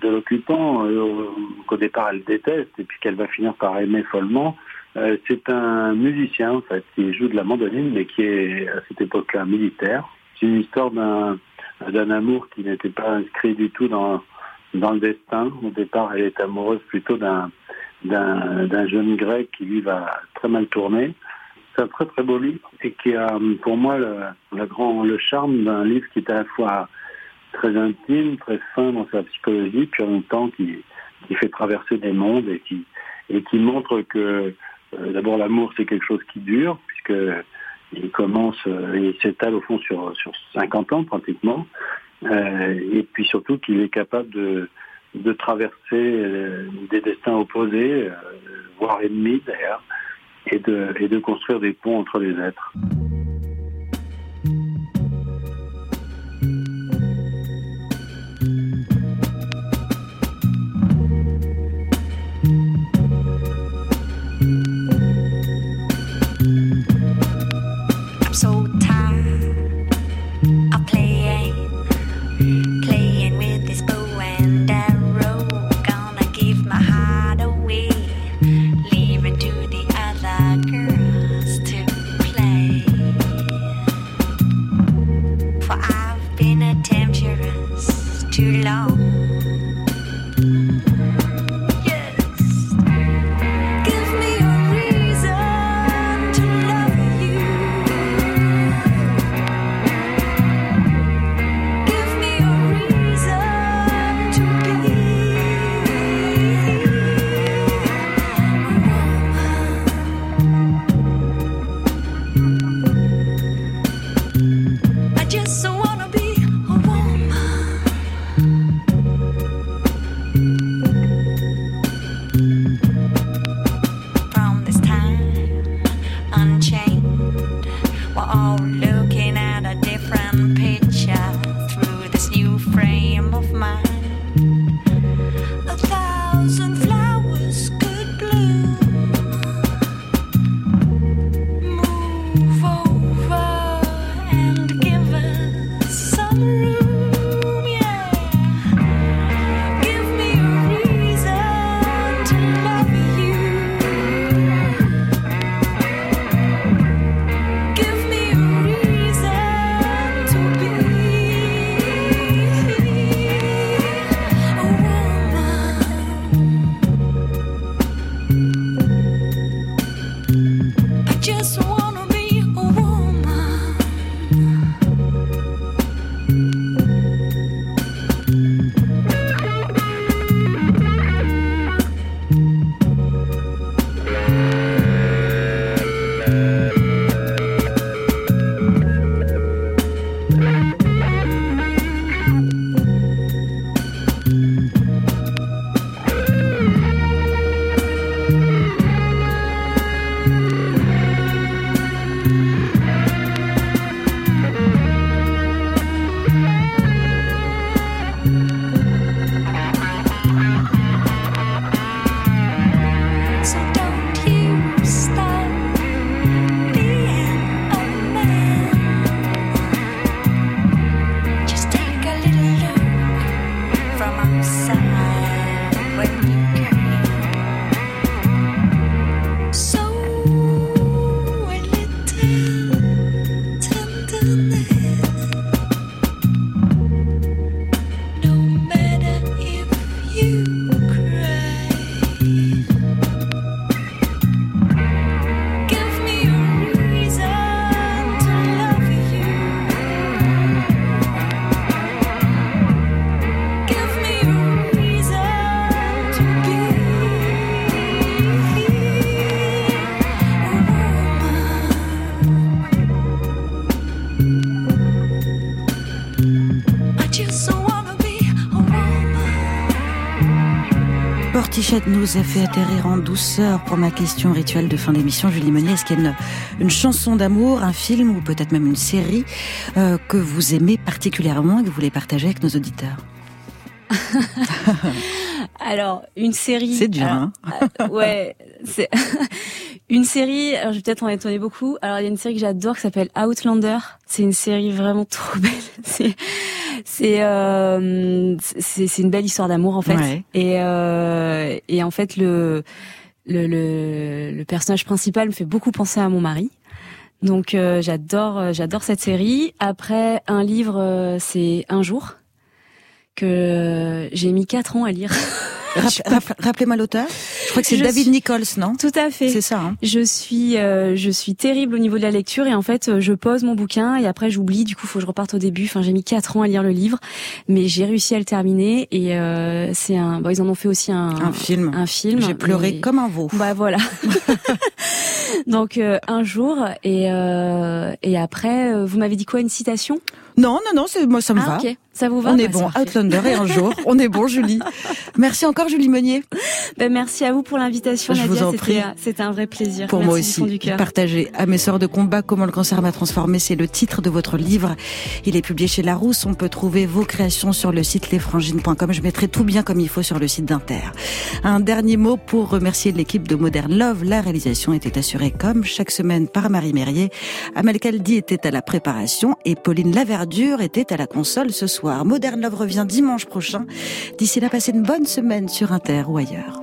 [SPEAKER 8] de l'occupant, euh, qu'au départ elle déteste, et puis qu'elle va finir par aimer follement, euh, c'est un musicien, en fait, qui joue de la mandoline, mais qui est à cette époque-là militaire. C'est une histoire d'un d'un amour qui n'était pas inscrit du tout dans, dans le destin. Au départ, elle est amoureuse plutôt d'un d'un jeune grec qui lui va très mal tourner. C'est un très très beau livre et qui a pour moi le grand le charme d'un livre qui est à la fois très intime, très fin dans sa psychologie, puis en même temps qui, qui fait traverser des mondes et qui et qui montre que euh, d'abord l'amour c'est quelque chose qui dure puisque il commence euh, il s'étale au fond sur sur 50 ans pratiquement Euh, et puis surtout qu'il est capable de de traverser euh, des destins opposés, euh, voire ennemis d'ailleurs, et de, et de construire des ponts entre les êtres.
[SPEAKER 1] Nous a fait atterrir en douceur pour ma question rituelle de fin d'émission. Julie Meunier, est-ce qu'il y a une, une chanson d'amour, un film ou peut-être même une série euh, que vous aimez particulièrement et que vous voulez partager avec nos auditeurs?
[SPEAKER 4] Alors, une série.
[SPEAKER 1] C'est dur,
[SPEAKER 4] alors,
[SPEAKER 1] hein?
[SPEAKER 4] euh, Ouais, c'est une série. Alors, je vais peut-être en étonner beaucoup. Alors, il y a une série que j'adore qui s'appelle Outlander. C'est une série vraiment trop belle. C'est c'est euh, c'est une belle histoire d'amour en fait.
[SPEAKER 1] Ouais.
[SPEAKER 4] Et euh, et en fait le le, le le personnage principal me fait beaucoup penser à mon mari. Donc euh, j'adore j'adore cette série. Après un livre euh, c'est Un jour que j'ai mis quatre ans à lire.
[SPEAKER 1] Rapp- rapp- Rappelez-moi l'auteur. Je crois que c'est David
[SPEAKER 4] suis-
[SPEAKER 1] Nichols, non?
[SPEAKER 4] Tout à fait.
[SPEAKER 1] C'est ça. Hein
[SPEAKER 4] Je suis, euh, je suis terrible au niveau de la lecture et en fait, euh, je pose mon bouquin et après j'oublie. Du coup, faut que je reparte au début. Enfin, j'ai mis quatre ans à lire le livre, mais j'ai réussi à le terminer et euh, c'est un. Bon, ils en ont fait aussi un,
[SPEAKER 1] un film.
[SPEAKER 4] un film.
[SPEAKER 1] J'ai pleuré
[SPEAKER 4] Et-
[SPEAKER 1] comme un veau.
[SPEAKER 4] Bah voilà. Donc euh, un jour et euh, et après, euh, vous m'avez dit quoi? Une citation?
[SPEAKER 1] Non, non, non, c'est moi ça me
[SPEAKER 4] Ah
[SPEAKER 1] va.
[SPEAKER 4] ok, ça vous va
[SPEAKER 1] On est
[SPEAKER 4] Bah,
[SPEAKER 1] bon,
[SPEAKER 4] c'est parfait.
[SPEAKER 1] Outlander et un jour, on est bon, Julie. Merci encore, Julie Meunier,
[SPEAKER 4] Ben, merci à vous pour l'invitation,
[SPEAKER 1] Je vous en prie.
[SPEAKER 4] un- C'était un vrai plaisir.
[SPEAKER 1] pour
[SPEAKER 4] merci
[SPEAKER 1] moi aussi.
[SPEAKER 4] du.
[SPEAKER 1] Partager à mes sœurs de combat comment le cancer m'a transformé, c'est le titre de votre livre. Il est publié chez Larousse. On peut trouver vos créations sur le site lesfrangines.com. Je mettrai tout bien comme il faut sur le site d'Inter. Un dernier mot pour remercier l'équipe de Modern Love. La réalisation était assurée comme chaque semaine par Marie Mérier. Amel Kaldi était à la préparation et Pauline Laverdure était à la console ce soir. Modern Love revient dimanche prochain. D'ici là, passez une bonne semaine sur Inter ou ailleurs.